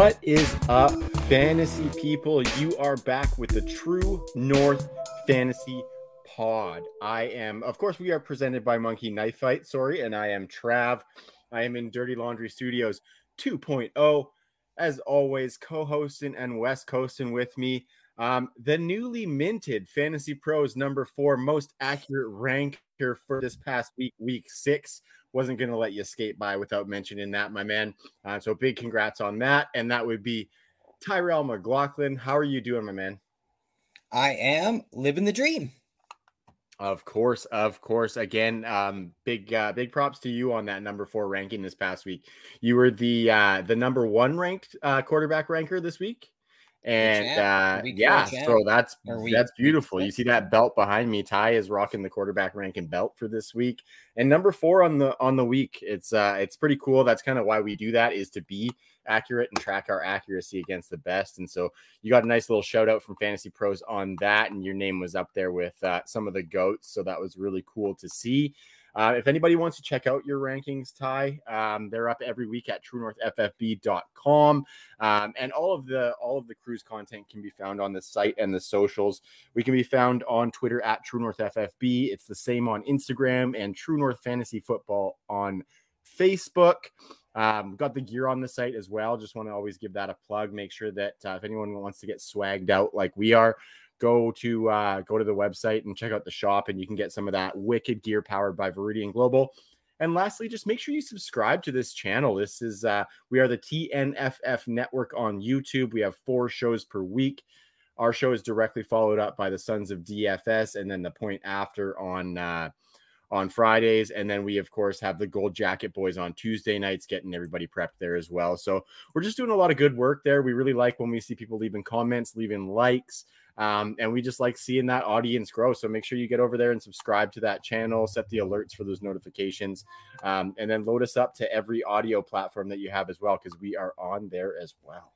What is up, fantasy people? You are back with the True North Fantasy Pod. I am, of course, we are presented by Monkey Knife Fight. Sorry, and I am Trav. I am in Dirty Laundry Studios 2.0. As always, co-hosting and West Coasting with me. Um, the newly minted Fantasy Pros number four most accurate ranker for this past week, week six. Wasn't going to let you skate by without mentioning that, my man. Uh, so big congrats on that. And that would be Tyrell McLaughlin. How are you doing, my man? I am living the dream. Of course, of course. Again, um, big uh, big props to you on that number four ranking this past week. You were the uh, the number one ranked uh, quarterback ranker this week and uh, yeah, so that's that's beautiful. You see that belt behind me. Ty is rocking the quarterback ranking belt for this week, and number four on the on the week. It's uh, it's pretty cool. That's kind of why we do that is to be accurate and track our accuracy against the best. And so you got a nice little shout out from Fantasy Pros on that, and your name was up there with uh, some of the goats. So that was really cool to see. Uh, if anybody wants to check out your rankings, Ty, um, they're up every week at TrueNorthFFB.com, um, and all of the all of the crew's content can be found on the site and the socials. We can be found on Twitter at TrueNorthFFB. It's the same on Instagram and True North Fantasy Football on Facebook. Um, got the gear on the site as well. Just want to always give that a plug. Make sure that uh, if anyone wants to get swagged out like we are, go to uh, go to the website and check out the shop, and you can get some of that wicked gear powered by Viridian Global. And lastly, just make sure you subscribe to this channel. This is uh, we are the TNFF network on YouTube. We have four shows per week. Our show is directly followed up by the Sons of DFS, and then the point after on uh, on Fridays. And then we, of course, have the Gold Jacket Boys on Tuesday nights, getting everybody prepped there as well. So we're just doing a lot of good work there. We really like when we see people leaving comments, leaving likes. Um, and we just like seeing that audience grow. So make sure you get over there and subscribe to that channel, set the alerts for those notifications, um, and then load us up to every audio platform that you have as well, because we are on there as well.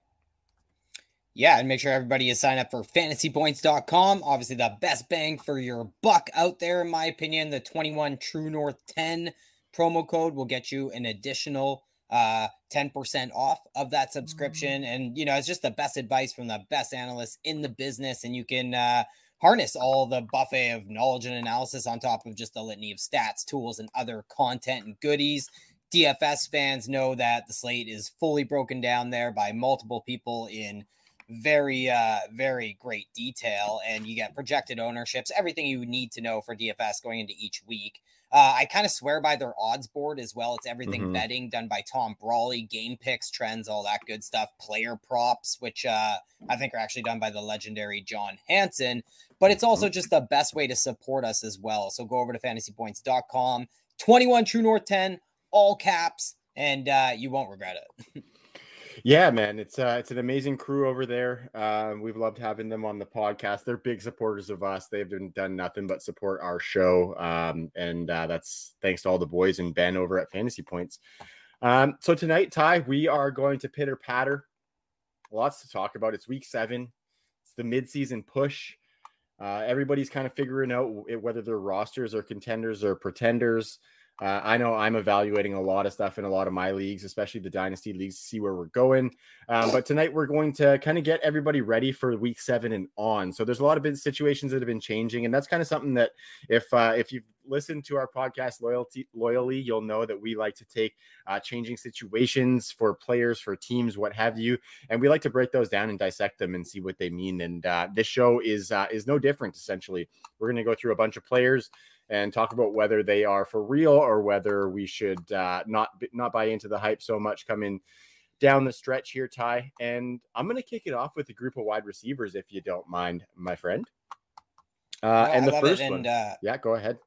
Yeah, and make sure everybody is signed up for fantasypoints.com. Obviously, the best bang for your buck out there, in my opinion. The 21 True North 10 promo code will get you an additional uh 10% off of that subscription. Mm-hmm. and you know it's just the best advice from the best analysts in the business. And you can uh harness all the buffet of knowledge and analysis on top of just a litany of stats tools and other content and goodies. Dfs fans know that the slate is fully broken down there by multiple people in very uh very great detail. And you get projected ownerships everything you need to know for dfs going into each week uh, I kind of swear by their odds board as well. It's everything mm-hmm. betting done by Tom Brolley, game picks, trends, all that good stuff, player props, which uh, I think are actually done by the legendary John Hansen. But it's also mm-hmm. just the best way to support us as well. So go over to fantasypoints.com, 21 True North 10, all caps, and uh, you won't regret it. Yeah, man, it's uh, it's an amazing crew over there. Uh, we've loved having them on the podcast. They're big supporters of us. They've been, done nothing but support our show, um, and uh, that's thanks to all the boys and Ben over at Fantasy Points. Um, so tonight, Ty, we are going to pitter patter. Lots to talk about. It's week seven. It's the midseason push. Uh, everybody's kind of figuring out whether their rosters are contenders or pretenders. Uh, I know I'm evaluating a lot of stuff in a lot of my leagues, especially the dynasty leagues, to see where we're going. Um, but tonight we're going to kind of get everybody ready for week seven and on. So there's a lot of situations that have been changing, and that's kind of something that if uh, if you've listened to our podcast loyalty loyally, you'll know that we like to take uh, changing situations for players, for teams, what have you, and we like to break those down and dissect them and see what they mean. And uh, this show is uh, is no different. Essentially, we're going to go through a bunch of players and talk about whether they are for real or whether we should uh, not not buy into the hype so much coming down the stretch here, Ty. And I'm going to kick it off with a group of wide receivers, if you don't mind, my friend. Uh, and the first and, one, uh, yeah, go ahead.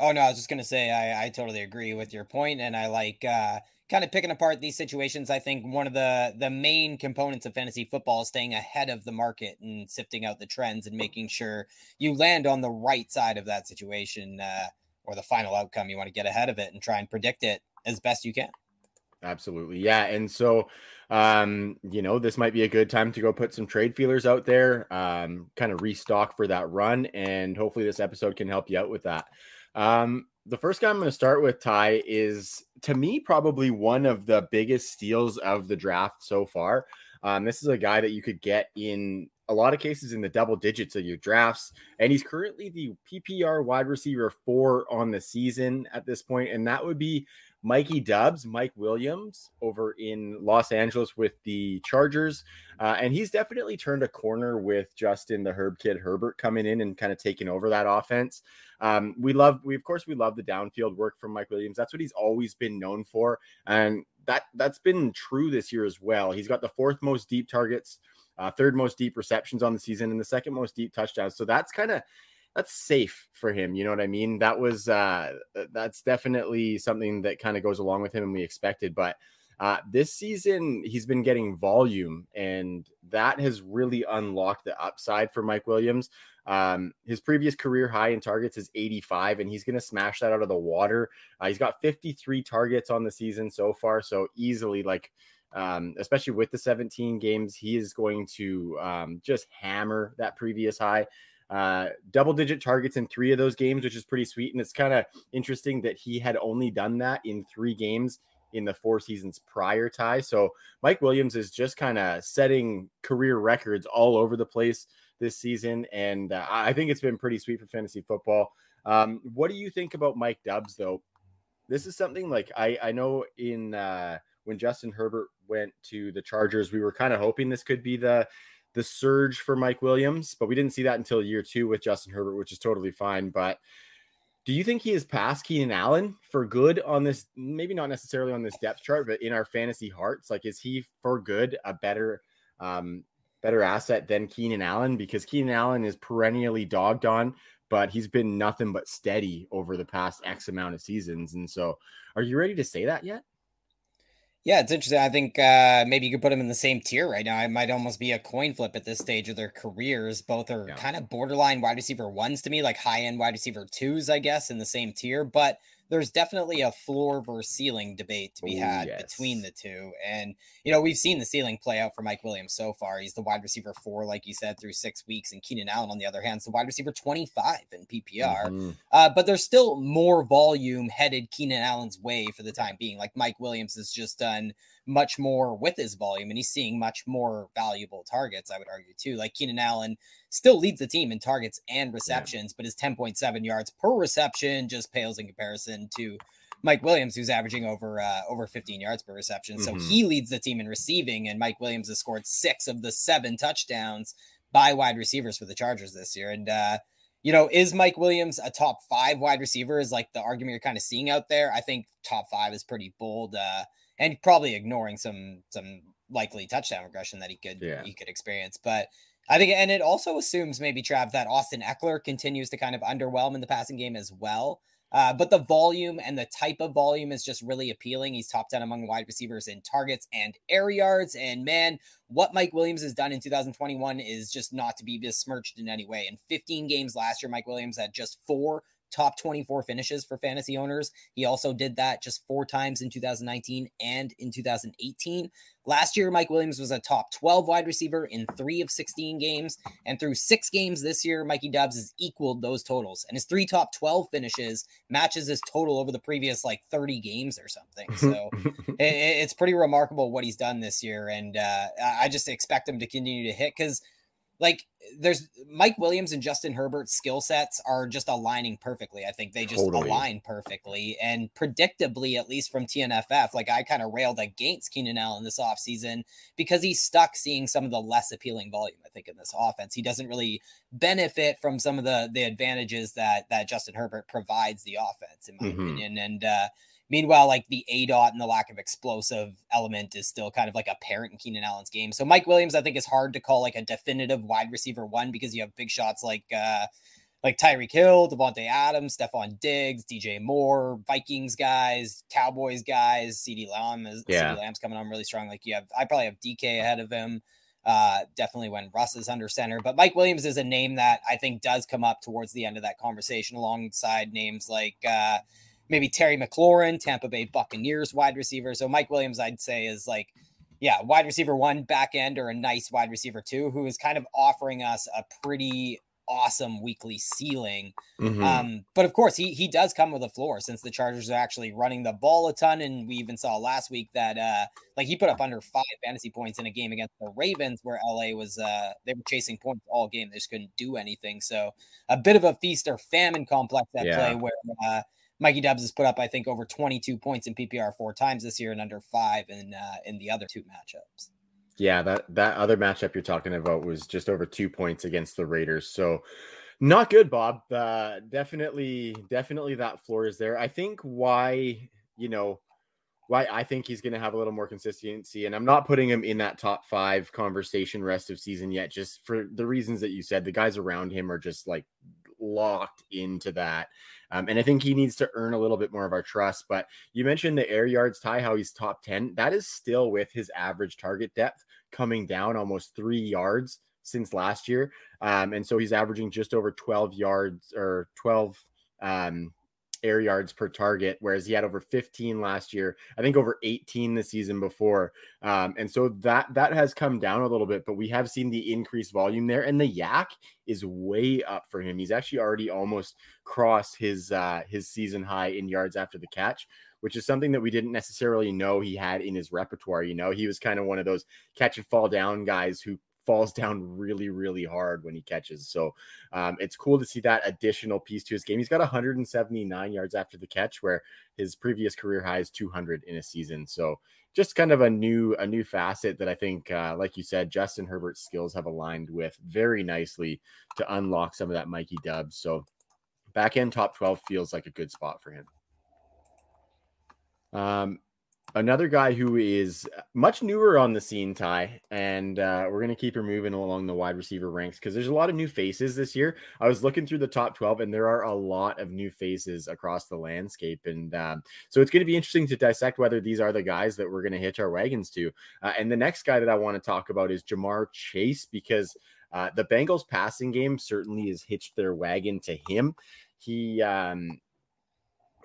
Oh no, I was just going to say I, I totally agree with your point, and I like uh, kind of picking apart these situations, I think one of the the main components of fantasy football is staying ahead of the market and sifting out the trends and making sure you land on the right side of that situation uh, or the final outcome. You want to get ahead of it and try and predict it as best you can. Absolutely. Yeah. And so, um, you know, this might be a good time to go put some trade feelers out there, um, kind of restock for that run. And hopefully this episode can help you out with that. Um, the first guy I'm going to start with, Ty, is to me probably one of the biggest steals of the draft so far. Um, this is a guy that you could get in a lot of cases in the double digits of your drafts, and he's currently the PPR wide receiver four on the season at this point, and that would be Mikey Dubs, Mike Williams over in Los Angeles with the Chargers. Uh, and he's definitely turned a corner with Justin, the Herb Kid Herbert, coming in and kind of taking over that offense. Um, we love, we of course, we love the downfield work from Mike Williams. That's what he's always been known for. And that that's been true this year as well. He's got the fourth most deep targets, uh, third most deep receptions on the season, and the second most deep touchdowns. So that's kind of that's safe for him. You know what I mean? That was uh that's definitely something that kind of goes along with him and we expected. But uh this season he's been getting volume and that has really unlocked the upside for Mike Williams. Um, his previous career high in targets is 85, and he's going to smash that out of the water. Uh, he's got 53 targets on the season so far, so easily like um, especially with the 17 games, he is going to um, just hammer that previous high uh, double digit targets in three of those games, which is pretty sweet. And it's kind of interesting that he had only done that in three games in the four seasons prior Ty. So Mike Williams is just kind of setting career records all over the place this season. And uh, I think it's been pretty sweet for fantasy football. Um, what do you think about Mike Dubs, though? This is something like I, I know in uh, when Justin Herbert went to the Chargers, we were kind of hoping this could be the the surge for Mike Williams, but we didn't see that until year two with Justin Herbert, which is totally fine. But do you think he is past Keenan Allen for good on this? Maybe not necessarily on this depth chart, but in our fantasy hearts, like is he for good a better, um, better asset than Keenan Allen? Because Keenan Allen is perennially dogged on, but he's been nothing but steady over the past X amount of seasons. And so, are you ready to say that yet? Yeah, it's interesting. I think uh, maybe you could put them in the same tier right now. It might almost be a coin flip at this stage of their careers. Both are yeah. kind of borderline wide receiver ones to me, like high end wide receiver twos, I guess, in the same tier. But there's definitely a floor versus ceiling debate to be Ooh, had yes. between the two. And, you know, we've seen the ceiling play out for Mike Williams so far. He's the wide receiver four, like you said, through six weeks. And Keenan Allen, on the other hand, is the wide receiver 25 in PPR. Mm-hmm. Uh, but there's still more volume headed Keenan Allen's way for the time being. Like Mike Williams has just done much more with his volume and he's seeing much more valuable targets, I would argue, too. Like Keenan Allen still leads the team in targets and receptions, yeah. but his 10.7 yards per reception just pales in comparison to Mike Williams, who's averaging over uh, over 15 yards per reception. So mm-hmm. he leads the team in receiving, and Mike Williams has scored six of the seven touchdowns by wide receivers for the Chargers this year. And uh, you know, is Mike Williams a top five wide receiver? Is like the argument you're kind of seeing out there. I think top five is pretty bold, uh, and probably ignoring some some likely touchdown regression that he could yeah. he could experience. But I think, and it also assumes maybe Trav that Austin Ekeler continues to kind of underwhelm in the passing game as well. Uh, but the volume and the type of volume is just really appealing. He's top 10 among wide receivers in targets and air yards. And man, what Mike Williams has done in 2021 is just not to be besmirched in any way. In 15 games last year, Mike Williams had just four top 24 finishes for fantasy owners. He also did that just four times in 2019 and in 2018. Last year, Mike Williams was a top 12 wide receiver in three of 16 games. And through six games this year, Mikey Dubs has equaled those totals. And his three top 12 finishes matches his total over the previous like 30 games or something. So it, it's pretty remarkable what he's done this year. And uh, I just expect him to continue to hit because like there's Mike Williams and Justin Herbert's skill sets are just aligning perfectly. I think they just totally. align perfectly and predictably, at least from TNFF. Like I kind of railed against Keenan Allen this offseason because he's stuck seeing some of the less appealing volume, I think, in this offense. He doesn't really benefit from some of the the advantages that that Justin Herbert provides the offense, in my mm-hmm. opinion. And uh Meanwhile, like the A dot and the lack of explosive element is still kind of like apparent in Keenan Allen's game. So Mike Williams, I think, is hard to call like a definitive wide receiver one because you have big shots like uh like Tyreek Hill, Davante Adams, Stefon Diggs, DJ Moore, Vikings guys, Cowboys guys, CeeDee Lamb is yeah. CeeDee Lamb's coming on really strong. Like you have, I probably have DK ahead of him. Uh, definitely when Russ is under center, but Mike Williams is a name that I think does come up towards the end of that conversation alongside names like uh, maybe Terry McLaurin, Tampa Bay Buccaneers wide receiver. So Mike Williams, I'd say, is like, yeah, wide receiver one, back end, or a nice wide receiver two, who is kind of offering us a pretty awesome weekly ceiling. Mm-hmm. Um, but of course, he he does come with a floor since the Chargers are actually running the ball a ton, and we even saw last week that uh, like he put up under five fantasy points in a game against the Ravens, where LA was uh, they were chasing points all game, they just couldn't do anything. So a bit of a feast or famine complex at yeah. play where. Uh, Mikey Dubs has put up, I think, over 22 points in PPR four times this year and under five in uh, in the other two matchups. Yeah, that that other matchup you're talking about was just over two points against the Raiders. So not good, Bob. Uh, definitely, definitely that floor is there. I think why you know why I think he's going to have a little more consistency, and I'm not putting him in that top five conversation rest of season yet, just for the reasons that you said. The guys around him are just like locked into that. Um, and I think he needs to earn a little bit more of our trust. But you mentioned the air yards Ty, how he's top 10. That is still with his average target depth coming down almost three yards since last year. Um, and so he's averaging just over 12 yards or 12 um, air yards per target, whereas he had over 15 last year. I think over 18 the season before. Um, and so that that has come down a little bit, but we have seen the increased volume there, and the YAC is way up for him. He's actually already almost crossed his uh, his season high in yards after the catch. Which is something that we didn't necessarily know he had in his repertoire. You know, he was kind of one of those catch and fall down guys who falls down really, really hard when he catches. So um, it's cool to see that additional piece to his game. He's got 179 yards after the catch, where his previous career high is 200 in a season. So just kind of a new a new facet that I think, uh, like you said, Justin Herbert's skills have aligned with very nicely to unlock some of that Mikey Dubs. So back end top 12 feels like a good spot for him. Um, another guy who is much newer on the scene, Ty, and uh, we're going to keep her moving along the wide receiver ranks because there's a lot of new faces this year. I was looking through the top 12, and there are a lot of new faces across the landscape. And um, so it's going to be interesting to dissect whether these are the guys that we're going to hitch our wagons to. Uh, and the next guy that I want to talk about is Ja'Marr Chase because uh, the Bengals passing game certainly has hitched their wagon to him. He, um,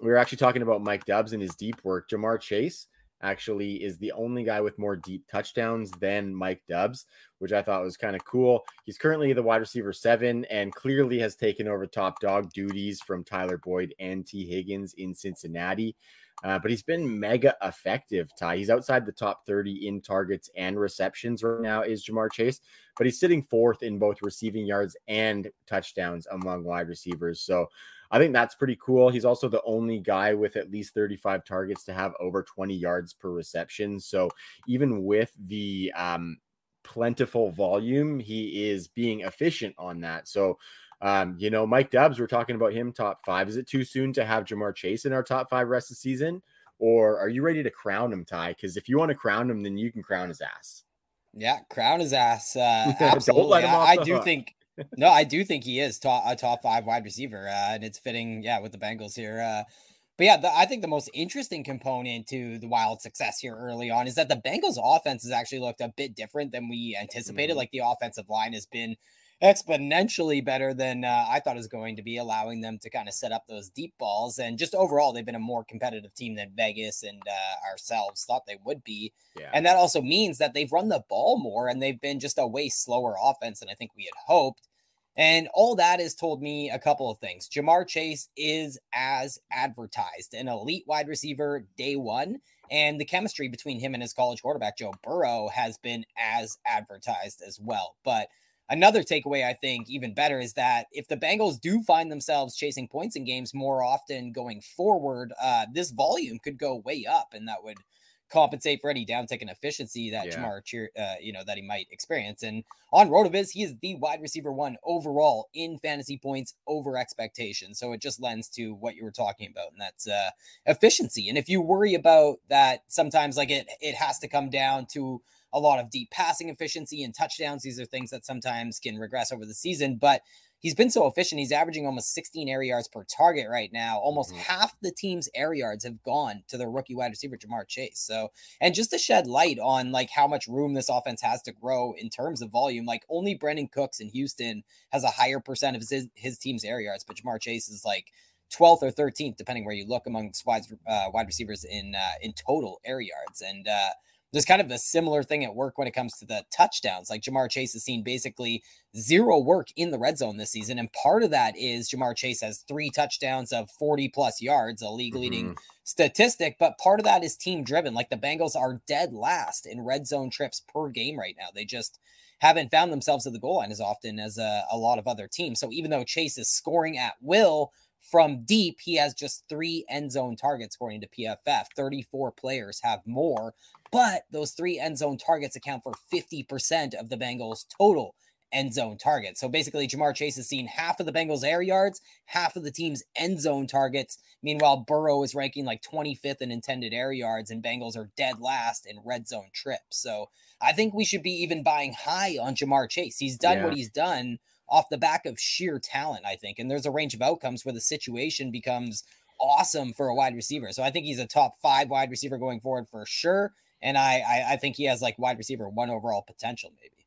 we were actually talking about Mike Dubs and his deep work. Ja'Marr Chase actually is the only guy with more deep touchdowns than Mike Dubs, which I thought was kind of cool. He's currently the wide receiver seven and clearly has taken over top dog duties from Tyler Boyd and Tee Higgins in Cincinnati. Uh, but he's been mega effective, Ty. He's outside the top 30 in targets and receptions right now, is Ja'Marr Chase, but he's sitting fourth in both receiving yards and touchdowns among wide receivers. So I think that's pretty cool. He's also the only guy with at least 35 targets to have over 20 yards per reception. So even with the um, plentiful volume, he is being efficient on that. So, um, you know, Mike Dubs, we're talking about him top five. Is it too soon to have Ja'Marr Chase in our top five rest of the season? Or are you ready to crown him, Ty? Because if you want to crown him, then you can crown his ass. Yeah, crown his ass. Uh, absolutely. I, I do hook. think no, I do think he is top, a top five wide receiver, uh, and it's fitting, yeah, with the Bengals here. Uh, but yeah, the, I think the most interesting component to the Wild success here early on is that the Bengals offense has actually looked a bit different than we anticipated. Mm-hmm. Like the offensive line has been exponentially better than uh, I thought it was going to be, allowing them to kind of set up those deep balls. And just overall, they've been a more competitive team than Vegas and uh, ourselves thought they would be. Yeah. And that also means that they've run the ball more and they've been just a way slower offense than I think we had hoped. And all that has told me a couple of things. Ja'Marr Chase is as advertised, an elite wide receiver day one. And the chemistry between him and his college quarterback, Joe Burrow, has been as advertised as well. But Another takeaway, I think, even better, is that if the Bengals do find themselves chasing points in games more often going forward, uh, this volume could go way up, and that would compensate for any downtick in efficiency that yeah. Ja'Marr, uh, you know, that he might experience. And on Rotoviz, he is the wide receiver one overall in fantasy points over expectation. So it just lends to what you were talking about, and that's uh, efficiency. And if you worry about that, sometimes like it, it has to come down to a lot of deep passing efficiency and touchdowns. These are things that sometimes can regress over the season, but he's been so efficient. He's averaging almost 16 air yards per target right now. Almost mm-hmm. half the team's air yards have gone to their rookie wide receiver Ja'Marr Chase. So, and just to shed light on like how much room this offense has to grow in terms of volume, like only Brandin Cooks in Houston has a higher percent of his, his team's air yards, but Ja'Marr Chase is like 12th or 13th, depending where you look amongst wide, uh, wide receivers in uh, in total air yards. And uh, there's kind of a similar thing at work when it comes to the touchdowns. Like Ja'Marr Chase has seen basically zero work in the red zone this season. And part of that is Ja'Marr Chase has three touchdowns of 40 plus yards, a league leading mm-hmm. statistic. But part of that is team driven. Like the Bengals are dead last in red zone trips per game right now. They just haven't found themselves at the goal line as often as a, a lot of other teams. So even though Chase is scoring at will, from deep, he has just three end zone targets according to PFF. 34 players have more, but those three end zone targets account for 50% of the Bengals' total end zone targets. So basically, Ja'Marr Chase has seen half of the Bengals' air yards, half of the team's end zone targets. Meanwhile, Burrow is ranking like 25th in intended air yards, and Bengals are dead last in red zone trips. So I think we should be even buying high on Ja'Marr Chase. He's done yeah. what he's done off the back of sheer talent, I think. And there's a range of outcomes where the situation becomes awesome for a wide receiver. So I think he's a top five wide receiver going forward for sure. And I, I, I think he has like wide receiver one overall potential, maybe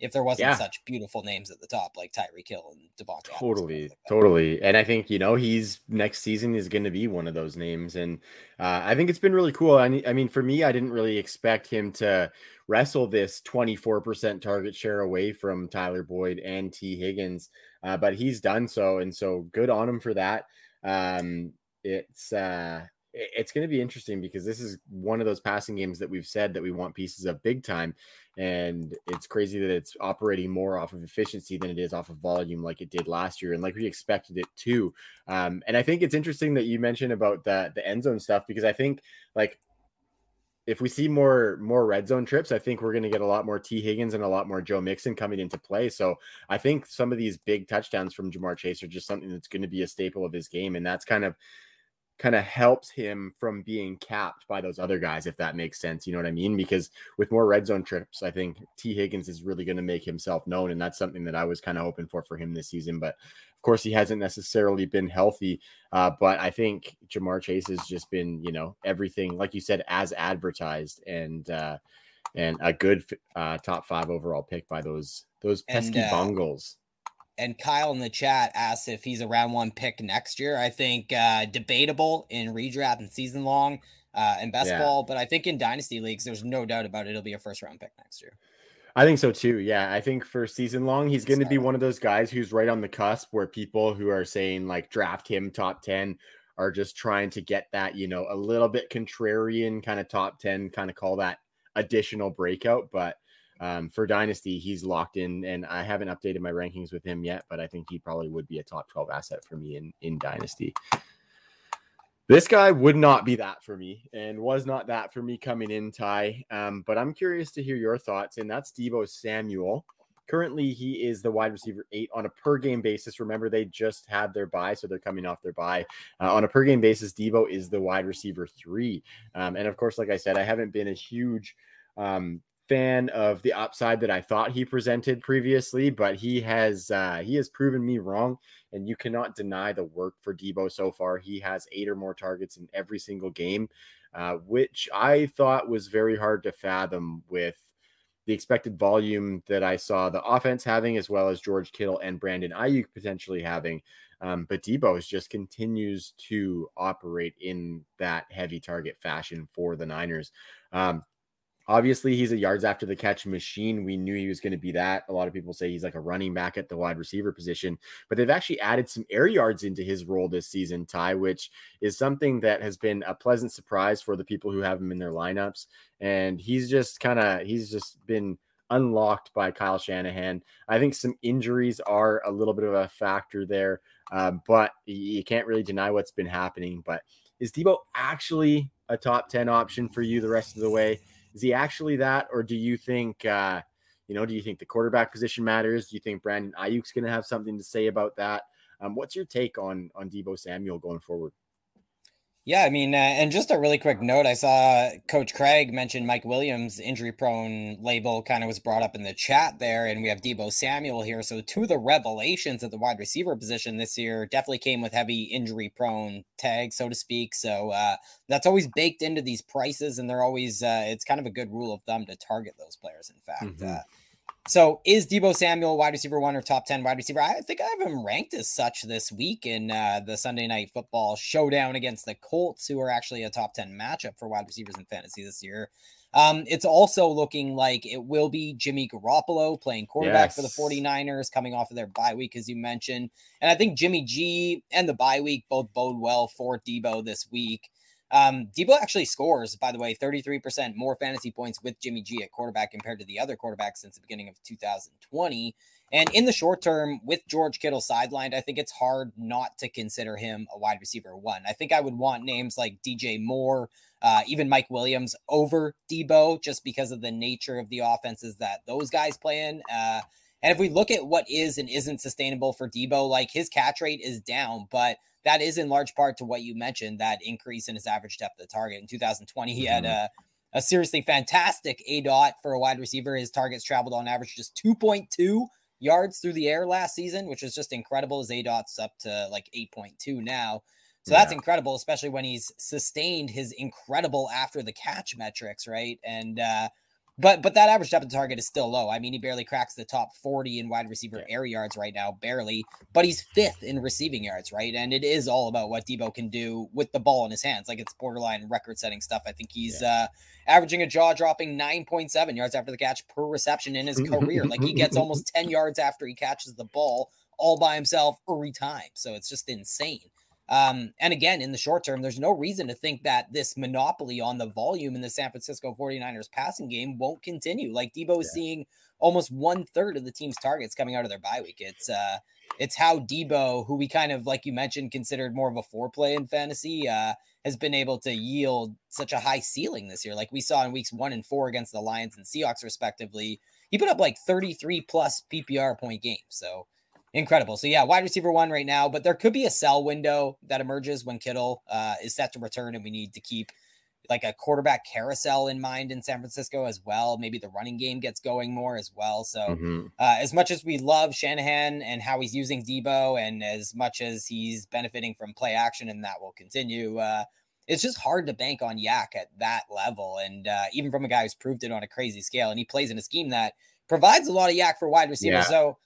if there wasn't yeah. such beautiful names at the top like Tyreek Hill and Davante. Totally, like totally. And I think you know he's next season is going to be one of those names, and uh, I think it's been really cool. I, I mean, for me, I didn't really expect him to wrestle this 24% target share away from Tyler Boyd and Tee Higgins, uh, but he's done so, and so good on him for that. Um, it's uh, it's going to be interesting because this is one of those passing games that we've said that we want pieces of big time. And it's crazy that it's operating more off of efficiency than it is off of volume, like it did last year, and like we expected it to. Um, and I think it's interesting that you mentioned about the the end zone stuff because I think like if we see more more red zone trips, I think we're going to get a lot more Tee Higgins and a lot more Joe Mixon coming into play. So I think some of these big touchdowns from Ja'Marr Chase are just something that's going to be a staple of his game, and that's kind of kind of helps him from being capped by those other guys, if that makes sense. You know what I mean? Because with more red zone trips, I think Tee Higgins is really going to make himself known. And that's something that I was kind of hoping for for him this season. But of course, he hasn't necessarily been healthy. Uh, but I think Ja'Marr Chase has just been, you know, everything, like you said, as advertised and, uh, and a good uh, top five overall pick by those those pesky and, uh, bungles and Kyle in the chat asked if he's a round one pick next year. I think uh, debatable in redraft and season long uh, and best yeah. ball, but I think in dynasty leagues, there's no doubt about it. It'll be a first round pick next year. I think so too. Yeah, I think for season long, he's going to be one of those guys who's right on the cusp where people who are saying like draft him top 10 are just trying to get that, you know, a little bit contrarian kind of top 10, kind of call that additional breakout. But um, for Dynasty, he's locked in, and I haven't updated my rankings with him yet, but I think he probably would be a top 12 asset for me in, in Dynasty. This guy would not be that for me and was not that for me coming in, Ty. Um, but I'm curious to hear your thoughts, and that's Deebo Samuel. Currently, he is the wide receiver eight on a per game basis. Remember, they just had their bye, so they're coming off their bye. Uh, on a per game basis, Deebo is the wide receiver three. Um, and of course, like I said, I haven't been a huge um, fan of the upside that I thought he presented previously, but he has uh, he has proven me wrong, and you cannot deny the work for Deebo so far. He has eight or more targets in every single game, uh, which I thought was very hard to fathom with the expected volume that I saw the offense having, as well as George Kittle and Brandon Aiyuk potentially having. Um, but Deebo just continues to operate in that heavy target fashion for the Niners. Um, Obviously, he's a yards after the catch machine. We knew he was going to be that. A lot of people say he's like a running back at the wide receiver position, but they've actually added some air yards into his role this season, Ty, which is something that has been a pleasant surprise for the people who have him in their lineups. And he's just kind of, he's just been unlocked by Kyle Shanahan. I think some injuries are a little bit of a factor there, uh, but you can't really deny what's been happening. But is Deebo actually a top 10 option for you the rest of the way? Is he actually that, or do you think, uh, you know, do you think the quarterback position matters? Do you think Brandon Aiyuk's going to have something to say about that? Um, what's your take on on Deebo Samuel going forward? Yeah, I mean, uh, and just a really quick note, I saw Coach Craig mention Mike Williams' injury prone label kind of was brought up in the chat there, and we have Deebo Samuel here. So, two of the revelations at the wide receiver position this year definitely came with heavy injury prone tag, so to speak. So, uh, that's always baked into these prices, and they're always, uh, it's kind of a good rule of thumb to target those players, in fact. Mm-hmm. So is Deebo Samuel wide receiver one or top 10 wide receiver? I think I have him ranked as such this week in uh, the Sunday night football showdown against the Colts, who are actually a top 10 matchup for wide receivers in fantasy this year. Um, it's also looking like it will be Jimmy Garoppolo playing quarterback yes. for the 49ers coming off of their bye week, as you mentioned. And I think Jimmy G and the bye week both bode well for Deebo this week. Um, Deebo actually scores, by the way, 33% more fantasy points with Jimmy G at quarterback compared to the other quarterbacks since the beginning of 2020. And in the short term, with George Kittle sidelined, I think it's hard not to consider him a wide receiver one. I think I would want names like DJ Moore, uh, even Mike Williams over Deebo, just because of the nature of the offenses that those guys play in. Uh, and if we look at what is and isn't sustainable for Deebo, like his catch rate is down, but that is in large part to what you mentioned that increase in his average depth of target. In 2020, he mm-hmm. had a, a seriously fantastic A dot for a wide receiver. His targets traveled on average just 2.2 yards through the air last season, which is just incredible. His A dot's up to like 8.2 now. So yeah. that's incredible, especially when he's sustained his incredible after the catch metrics, right? And uh, but but that average depth of target is still low. I mean, he barely cracks the top 40 in wide receiver air yards right now, barely, but he's fifth in receiving yards, right? And it is all about what Deebo can do with the ball in his hands. Like it's borderline record setting stuff. I think he's yeah. uh averaging a jaw dropping 9.7 yards after the catch per reception in his career. like he gets almost 10 yards after he catches the ball all by himself every time. So it's just insane. Um, and again, in the short term, there's no reason to think that this monopoly on the volume in the San Francisco 49ers passing game won't continue. Like Deebo is yeah. seeing almost one third of the team's targets coming out of their bye week. It's uh it's how Deebo, who we kind of like you mentioned, considered more of a foreplay in fantasy, uh, has been able to yield such a high ceiling this year. Like we saw in weeks one and four against the Lions and Seahawks, respectively. He put up like 33 plus PPR point games. So Incredible. So yeah, wide receiver one right now, but there could be a sell window that emerges when Kittle uh, is set to return, and we need to keep like a quarterback carousel in mind in San Francisco as well. Maybe the running game gets going more as well. So mm-hmm. uh, as much as we love Shanahan and how he's using Deebo, and as much as he's benefiting from play action, and that will continue. Uh, it's just hard to bank on YAC at that level, and uh, even from a guy who's proved it on a crazy scale, and he plays in a scheme that provides a lot of YAC for wide receivers. Yeah. So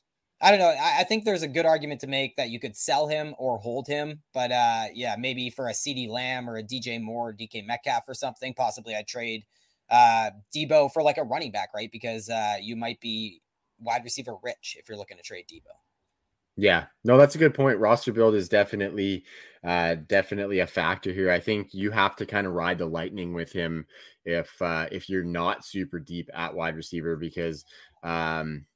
I don't know. I, I, think there's a good argument to make that you could sell him or hold him. But uh, yeah, maybe for a CeeDee Lamb or a DJ Moore or DK Metcalf or something, possibly I'd trade uh, Deebo for like a running back, right? Because uh, you might be wide receiver rich if you're looking to trade Deebo. Yeah, no, that's a good point. Roster build is definitely, uh, definitely a factor here. I think you have to kind of ride the lightning with him if uh, if you're not super deep at wide receiver because um,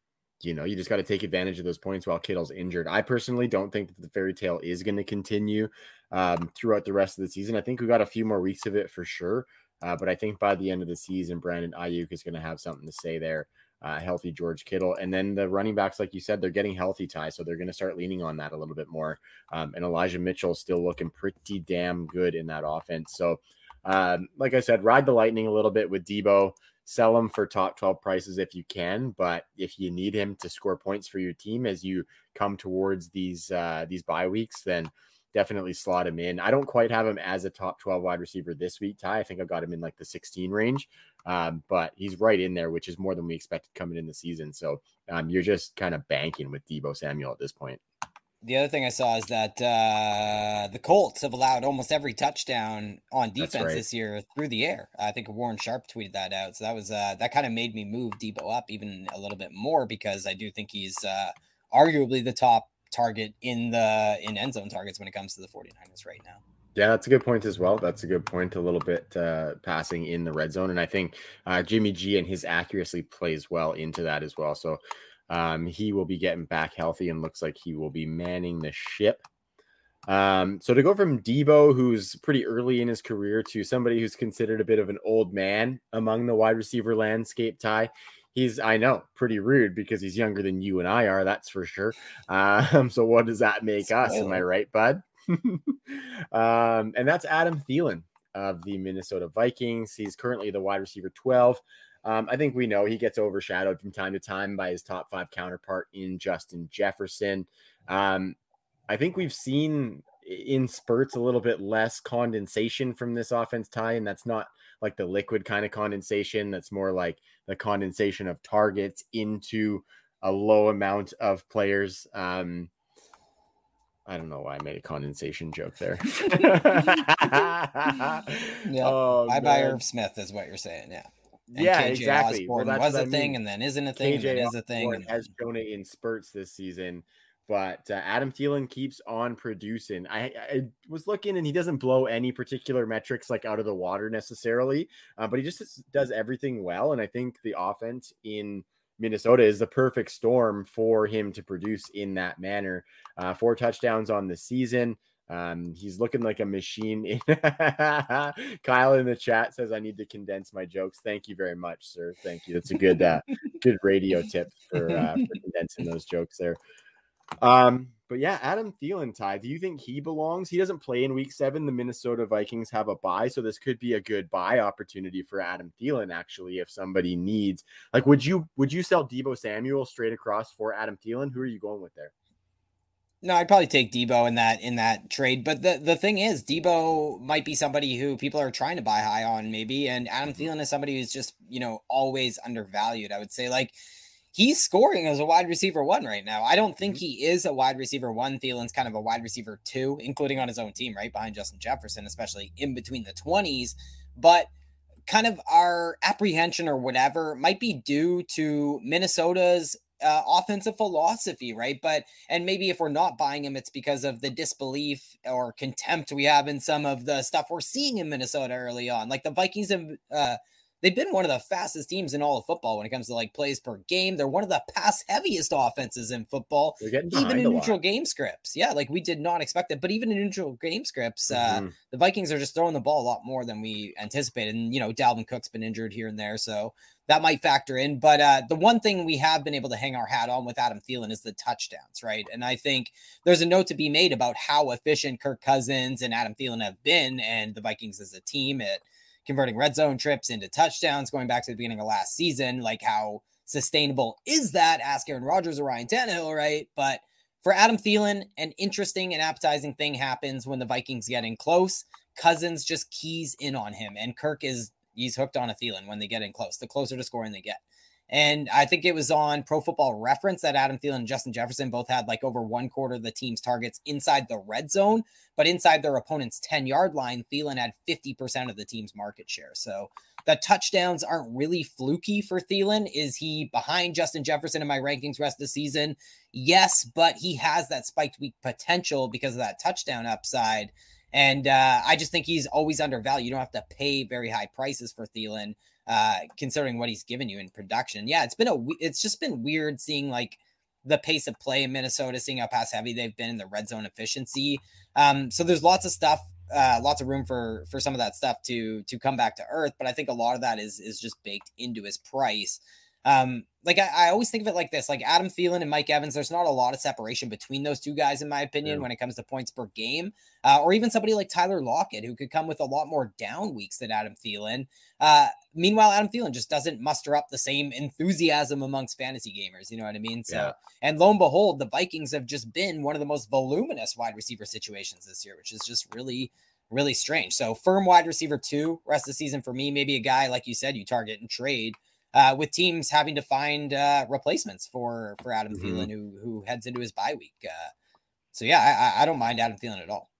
you know, you just got to take advantage of those points while Kittle's injured. I personally don't think that the fairy tale is going to continue um, throughout the rest of the season. I think we got a few more weeks of it for sure. Uh, but I think by the end of the season, Brandon Aiyuk is going to have something to say there. Uh, healthy George Kittle. And then the running backs, like you said, they're getting healthy, Ty. So they're going to start leaning on that a little bit more. Um, and Elijah Mitchell still looking pretty damn good in that offense. So, um, like I said, ride the lightning a little bit with Deebo sell him for top 12 prices if you can but if you need him to score points for your team as you come towards these uh these bye weeks then definitely slot him in. I don't quite have him as a top 12 wide receiver this week ty. I think i've got him in like the 16 range um, but he's right in there which is more than we expected coming in the season. So um, you're just kind of banking with deebo samuel at this point the other thing I saw is that uh, the Colts have allowed almost every touchdown on defense right. this year through the air. I think Warren Sharp tweeted that out, so that was uh, that kind of made me move Deebo up even a little bit more because I do think he's uh, arguably the top target in the in end zone targets when it comes to the 49ers right now. Yeah, that's a good point as well. That's a good point. A little bit uh, passing in the red zone, and I think uh, Jimmy G and his accuracy plays well into that as well. So um, he will be getting back healthy and looks like he will be manning the ship. Um, so to go from Deebo, who's pretty early in his career, to somebody who's considered a bit of an old man among the wide receiver landscape, Ty, he's I know pretty rude because he's younger than you and I are. That's for sure. Um, so what does that make us? Am I right, bud? um, and that's Adam Thielen of the Minnesota Vikings. He's currently the wide receiver 12. Um, I think we know he gets overshadowed from time to time by his top five counterpart in Justin Jefferson. Um, I think we've seen in spurts a little bit less condensation from this offense, Ty, and that's not like the liquid kind of condensation that's more like the condensation of targets into a low amount of players. Um, I don't know why I made a condensation joke there. yeah, oh, bye bye Irv Smith is what you're saying. Yeah. Yeah, KJ exactly. Osborne well, was a I mean. thing, and then isn't a thing, KJ is a thing. And has shown it in spurts this season, but uh, Adam Thielen keeps on producing. I, I, was looking, and he doesn't blow any particular metrics like out of the water necessarily, uh, but he just does everything well. And I think the offense in Minnesota is the perfect storm for him to produce in that manner. Uh, four touchdowns on the season. Um, he's looking like a machine. Kyle in the chat says, "I need to condense my jokes." Thank you very much, sir. Thank you. That's a good, uh, good radio tip for, uh, for condensing those jokes there. Um, but yeah, Adam Thielen, Ty, do you think he belongs? He doesn't play in week seven. The Minnesota Vikings have a buy, so this could be a good buy opportunity for Adam Thielen, actually, if somebody needs. Like, would you would you sell Deebo Samuel straight across for Adam Thielen? Who are you going with there? No, I'd probably take Deebo in that in that trade. But the the thing is, Deebo might be somebody who people are trying to buy high on, maybe. And Adam mm-hmm. Thielen is somebody who's just you know always undervalued. I would say like he's scoring as a wide receiver one right now. I don't think mm-hmm. he is a wide receiver one. Thielen's kind of a wide receiver two, including on his own team, right behind Justin Jefferson, especially in between the 20s. But kind of our apprehension or whatever might be due to Minnesota's uh, offensive philosophy, right? But and maybe if we're not buying him, it's because of the disbelief or contempt we have in some of the stuff we're seeing in Minnesota early on. Like the Vikings have uh, they've been one of the fastest teams in all of football when it comes to like plays per game. They're one of the pass heaviest offenses in football, even in neutral game scripts. Yeah, like we did not expect it, but even in neutral game scripts, uh, mm-hmm. uh, the Vikings are just throwing the ball a lot more than we anticipated. And you know, Dalvin Cook's been injured here and there, so that might factor in. But uh, the one thing we have been able to hang our hat on with Adam Thielen is the touchdowns, right? And I think there's a note to be made about how efficient Kirk Cousins and Adam Thielen have been, and the Vikings as a team at converting red zone trips into touchdowns going back to the beginning of last season. Like, how sustainable is that? Ask Aaron Rodgers or Ryan Tannehill, right? But for Adam Thielen, an interesting and appetizing thing happens when the Vikings get in close. Cousins just keys in on him, and Kirk is he's hooked on a Thielen when they get in close. The closer to scoring they get. And I think it was on Pro Football Reference that Adam Thielen and Justin Jefferson both had like over one quarter of the team's targets inside the red zone, but inside their opponent's 10 yard line, Thielen had 50% of the team's market share. So the touchdowns aren't really fluky for Thielen. Is he behind Justin Jefferson in my rankings rest of the season? Yes, but he has that spiked week potential because of that touchdown upside. And uh, I just think he's always undervalued. You don't have to pay very high prices for Thielen uh, considering what he's given you in production. Yeah, it's been a it's just been weird seeing like the pace of play in Minnesota, seeing how pass heavy they've been in the red zone efficiency. Um, so there's lots of stuff, uh, lots of room for for some of that stuff to to come back to earth. But I think a lot of that is is just baked into his price. Um, like I, I, always think of it like this: like Adam Thielen and Mike Evans. There's not a lot of separation between those two guys, in my opinion, yeah. when it comes to points per game. Uh, or even somebody like Tyler Lockett, who could come with a lot more down weeks than Adam Thielen. Uh, meanwhile, Adam Thielen just doesn't muster up the same enthusiasm amongst fantasy gamers. You know what I mean? So, yeah. and lo and behold, the Vikings have just been one of the most voluminous wide receiver situations this year, which is just really really strange. So firm wide receiver two rest of the season for me. Maybe a guy like you said you target and trade uh, with teams having to find uh, replacements for for Adam mm-hmm. Thielen, who who heads into his bye week. Uh, so yeah, I, I don't mind Adam Thielen at all.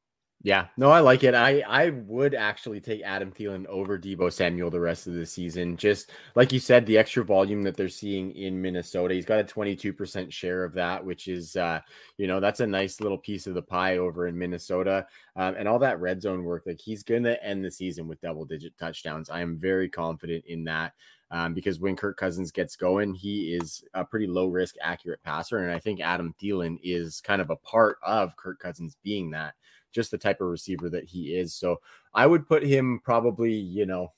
Yeah, no, I like it. I I would actually take Adam Thielen over Deebo Samuel the rest of the season. Just like you said, the extra volume that they're seeing in Minnesota, he's got a 22% share of that, which is uh, you know, that's a nice little piece of the pie over in Minnesota. Um, and all that red zone work, like he's gonna end the season with double digit touchdowns. I am very confident in that um, because when Kirk Cousins gets going, he is a pretty low risk, accurate passer. And I think Adam Thielen is kind of a part of Kirk Cousins being that, just the type of receiver that he is. So I would put him probably, you know,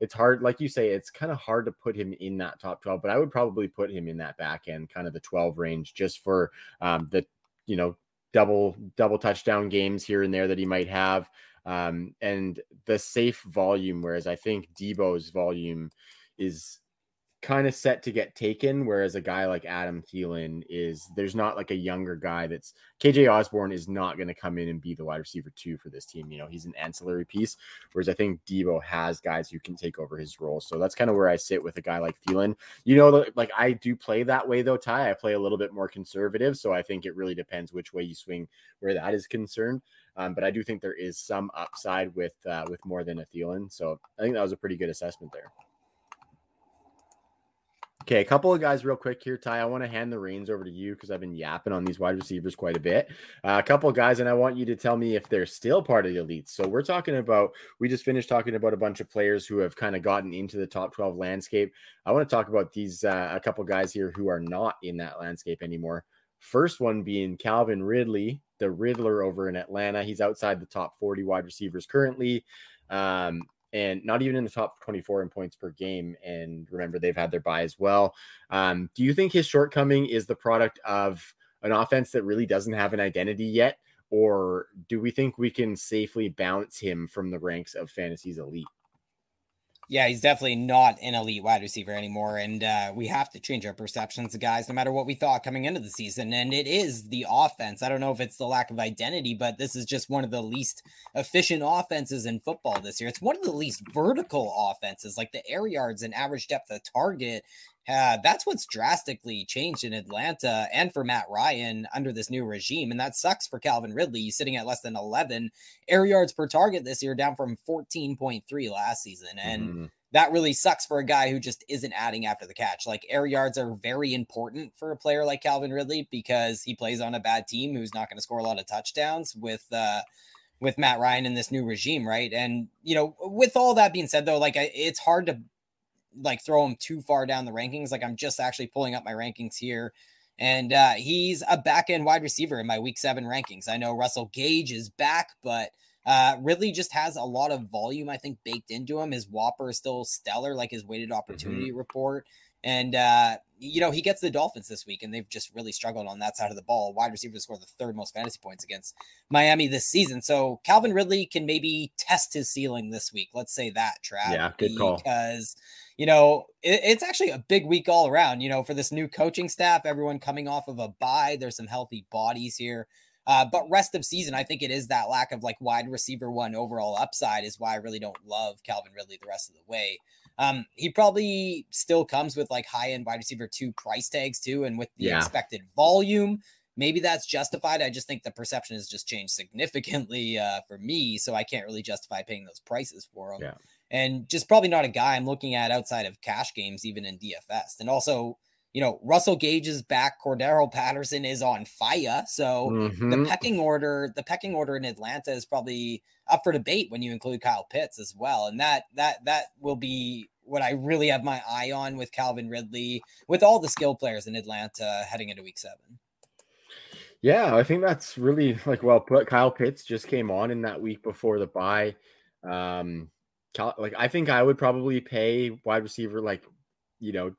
it's hard, like you say, it's kind of hard to put him in that top 12, but I would probably put him in that back end, kind of the 12 range, just for um, the, you know, double double touchdown games here and there that he might have um, and the safe volume whereas i think deebo's volume is kind of set to get taken. Whereas a guy like Adam Thielen is there's not like a younger guy that's KJ Osborne is not going to come in and be the wide receiver two for this team. You know, he's an ancillary piece. Whereas I think Deebo has guys who can take over his role. So that's kind of where I sit with a guy like Thielen. You know, like I do play that way though, Ty. I play a little bit more conservative. So I think it really depends which way you swing where that is concerned. Um, but I do think there is some upside with uh, with more than a Thielen. So I think that was a pretty good assessment there. Okay, a couple of guys real quick here, Ty. I want to hand the reins over to you because I've been yapping on these wide receivers quite a bit. Uh, a couple of guys, and I want you to tell me if they're still part of the elites. So we're talking about, we just finished talking about a bunch of players who have kind of gotten into the top 12 landscape. I want to talk about these, uh, a couple guys here who are not in that landscape anymore. First one being Calvin Ridley, the Riddler over in Atlanta. He's outside the top 40 wide receivers currently. Um, and not even in the top 24 in points per game. And remember, they've had their bye as well. Um, do you think his shortcoming is the product of an offense that really doesn't have an identity yet? Or do we think we can safely bounce him from the ranks of fantasy's elite? Yeah, he's definitely not an elite wide receiver anymore. And uh, we have to change our perceptions guys, no matter what we thought coming into the season. And it is the offense. I don't know if it's the lack of identity, but this is just one of the least efficient offenses in football this year. It's one of the least vertical offenses, like the air yards and average depth of target uh, that's what's drastically changed in Atlanta and for Matt Ryan under this new regime. And that sucks for Calvin Ridley. He's sitting at less than 11 air yards per target this year, down from 14.3 last season. And mm-hmm. that really sucks for a guy who just isn't adding after the catch. Like air yards are very important for a player like Calvin Ridley because he plays on a bad team who's not going to score a lot of touchdowns with, uh, with Matt Ryan in this new regime, right? And you know, with all that being said, though, like it's hard to like throw him too far down the rankings. Like I'm just actually pulling up my rankings here. And uh, he's a back end wide receiver in my week seven rankings. I know Russell Gage is back, but uh, Ridley just has a lot of volume, I think, baked into him. His WOPR is still stellar, like his weighted opportunity mm-hmm. report. And, uh, you know, he gets the Dolphins this week, and they've just really struggled on that side of the ball. Wide receiver to score the third most fantasy points against Miami this season. So Calvin Ridley can maybe test his ceiling this week. Let's say that, Trav. Yeah, good call. Because you know, it, it's actually a big week all around, you know, for this new coaching staff, everyone coming off of a bye. There's some healthy bodies here. Uh, but rest of season, I think it is that lack of like wide receiver one overall upside is why I really don't love Calvin Ridley the rest of the way. Um, he probably still comes with like high end wide receiver two price tags too, and with the yeah. expected volume, maybe that's justified. I just think the perception has just changed significantly uh, for me, so I can't really justify paying those prices for him. Yeah and just probably not a guy I'm looking at outside of cash games, even in DFS. And also, you know, Russell Gage is back. Cordarrelle Patterson is on fire. So mm-hmm. the pecking order, the pecking order in Atlanta is probably up for debate when you include Kyle Pitts as well. And that that that will be what I really have my eye on with Calvin Ridley, with all the skill players in Atlanta heading into week seven. Yeah, I think that's really like well put. Kyle Pitts just came on in that week before the bye. Um, like I think I would probably pay wide receiver like you know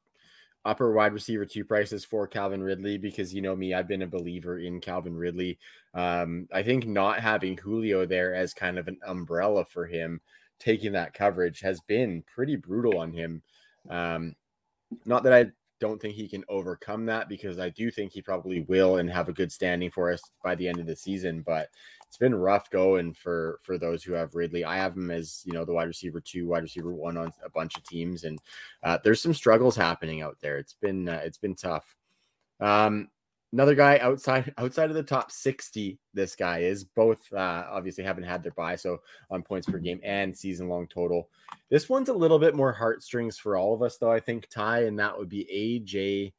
upper wide receiver two prices for Calvin Ridley because you know me, I've been a believer in Calvin Ridley. Um, I think not having Julio there as kind of an umbrella for him, taking that coverage has been pretty brutal on him. Um, not that I don't think he can overcome that because I do think he probably will and have a good standing for us by the end of the season. But it's been rough going for for those who have Ridley. I have him as you know the wide receiver two, wide receiver one on a bunch of teams, and uh, there's some struggles happening out there. It's been uh, it's been tough. Um, another guy outside outside of the top 60 this guy is both uh, obviously haven't had their bye so on points per game and season long total this one's a little bit more heartstrings for all of us though i think ty and that would be aj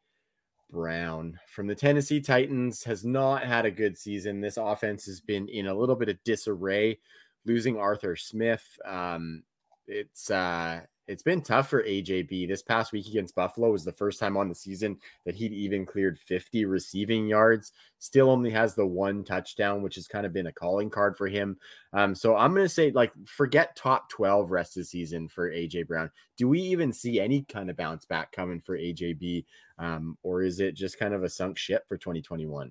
Brown from the Tennessee Titans has not had a good season. This offense has been in a little bit of disarray, losing Arthur Smith. Um, it's uh, it's been tough for AJB. This past week against Buffalo was the first time on the season that he'd even cleared 50 receiving yards. Still only has the one touchdown, which has kind of been a calling card for him. Um, so I'm going to say, like, forget top 12 rest of the season for AJ Brown. Do we even see any kind of bounce back coming for AJB? Um, or is it just kind of a sunk ship for 2021?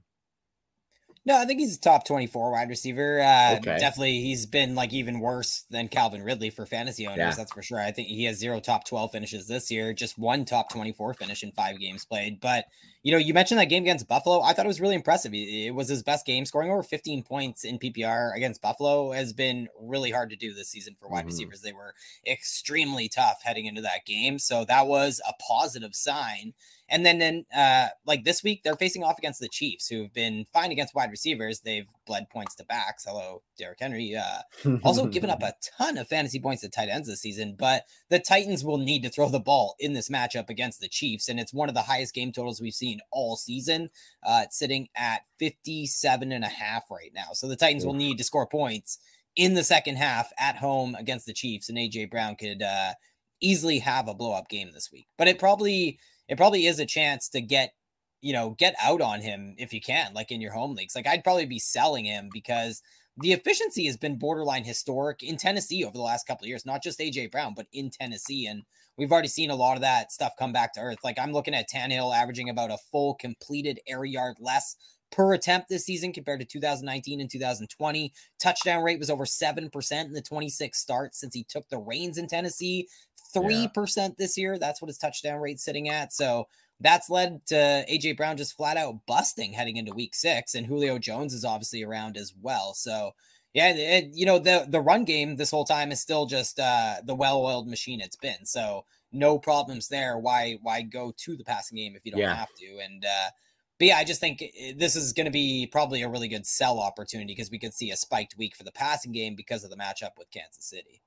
No, I think he's a top 24 wide receiver. Uh, okay. Definitely, he's been like even worse than Calvin Ridley for fantasy owners. Yeah. That's for sure. I think he has zero top 12 finishes this year, just one top 24 finish in five games played. But, you know, you mentioned that game against Buffalo. I thought it was really impressive. It was his best game, scoring over 15 points in PPR against Buffalo has been really hard to do this season for wide mm-hmm. receivers. They were extremely tough heading into that game. So that was a positive sign. And then, then uh, like this week, they're facing off against the Chiefs, who've been fine against wide receivers. They've bled points to backs. Hello, Derrick Henry. Uh, also given up a ton of fantasy points to tight ends this season. But the Titans will need to throw the ball in this matchup against the Chiefs. And it's one of the highest game totals we've seen all season. Uh, it's sitting at 57 and a half right now. So the Titans will need to score points in the second half at home against the Chiefs. And AJ Brown could uh, easily have a blow up game this week. But it probably it probably is a chance to get you know get out on him if you can like in your home leagues like i'd probably be selling him because the efficiency has been borderline historic in tennessee over the last couple of years not just aj brown but in tennessee and we've already seen a lot of that stuff come back to earth like i'm looking at Tannehill averaging about a full completed air yard less per attempt this season compared to 2019 and 2020. Touchdown rate was over 7% in the 26 starts since he took the reins in Tennessee. 3% yeah. this year. That's what his touchdown rate's sitting at. So that's led to AJ Brown just flat out busting heading into week six. And Julio Jones is obviously around as well. So yeah, it, you know, the the run game this whole time is still just uh the well-oiled machine it's been. So no problems there. Why why go to the passing game if you don't yeah. have to? And uh but yeah, I just think eh, this is going to be probably a really good sell opportunity because we could see a spiked week for the passing game because of the matchup with Kansas City.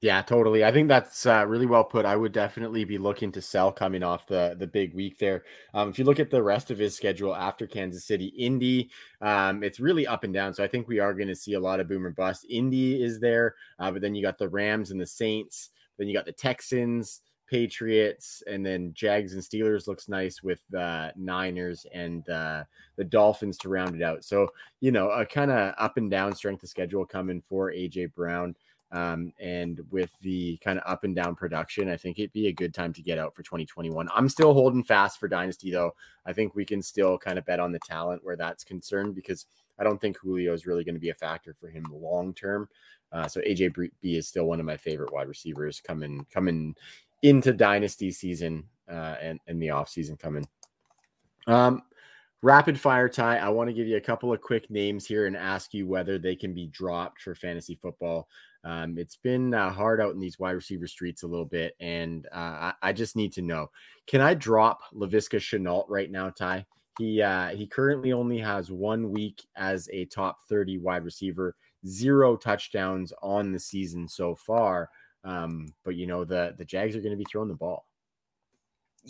Yeah, totally. I think that's uh, really well put. I would definitely be looking to sell coming off the the big week there. Um, if you look at the rest of his schedule after Kansas City, Indy, um, it's really up and down. So I think we are going to see a lot of boomer bust. Indy is there, uh, but then you got the Rams and the Saints. Then you got the Texans, Patriots, and then Jags and Steelers looks nice with uh, Niners and uh, the Dolphins to round it out. So you know, a kind of up and down strength of schedule coming for AJ Brown. Um, and with the kind of up and down production, I think it'd be a good time to get out for 2021. I'm still holding fast for Dynasty, though. I think we can still kind of bet on the talent where that's concerned because I don't think Julio is really going to be a factor for him long term. Uh, so AJ B is still one of my favorite wide receivers coming coming into Dynasty season uh, and in the off season coming. Um, rapid fire Ty. I want to give you a couple of quick names here and ask you whether they can be dropped for fantasy football. Um, it's been uh, hard out in these wide receiver streets a little bit, and uh, I, I, just need to know: Can I drop Laviska Shenault right now, Ty? He uh, he currently only has one week as a top thirty wide receiver, zero touchdowns on the season so far. Um, but you know the the Jags are going to be throwing the ball.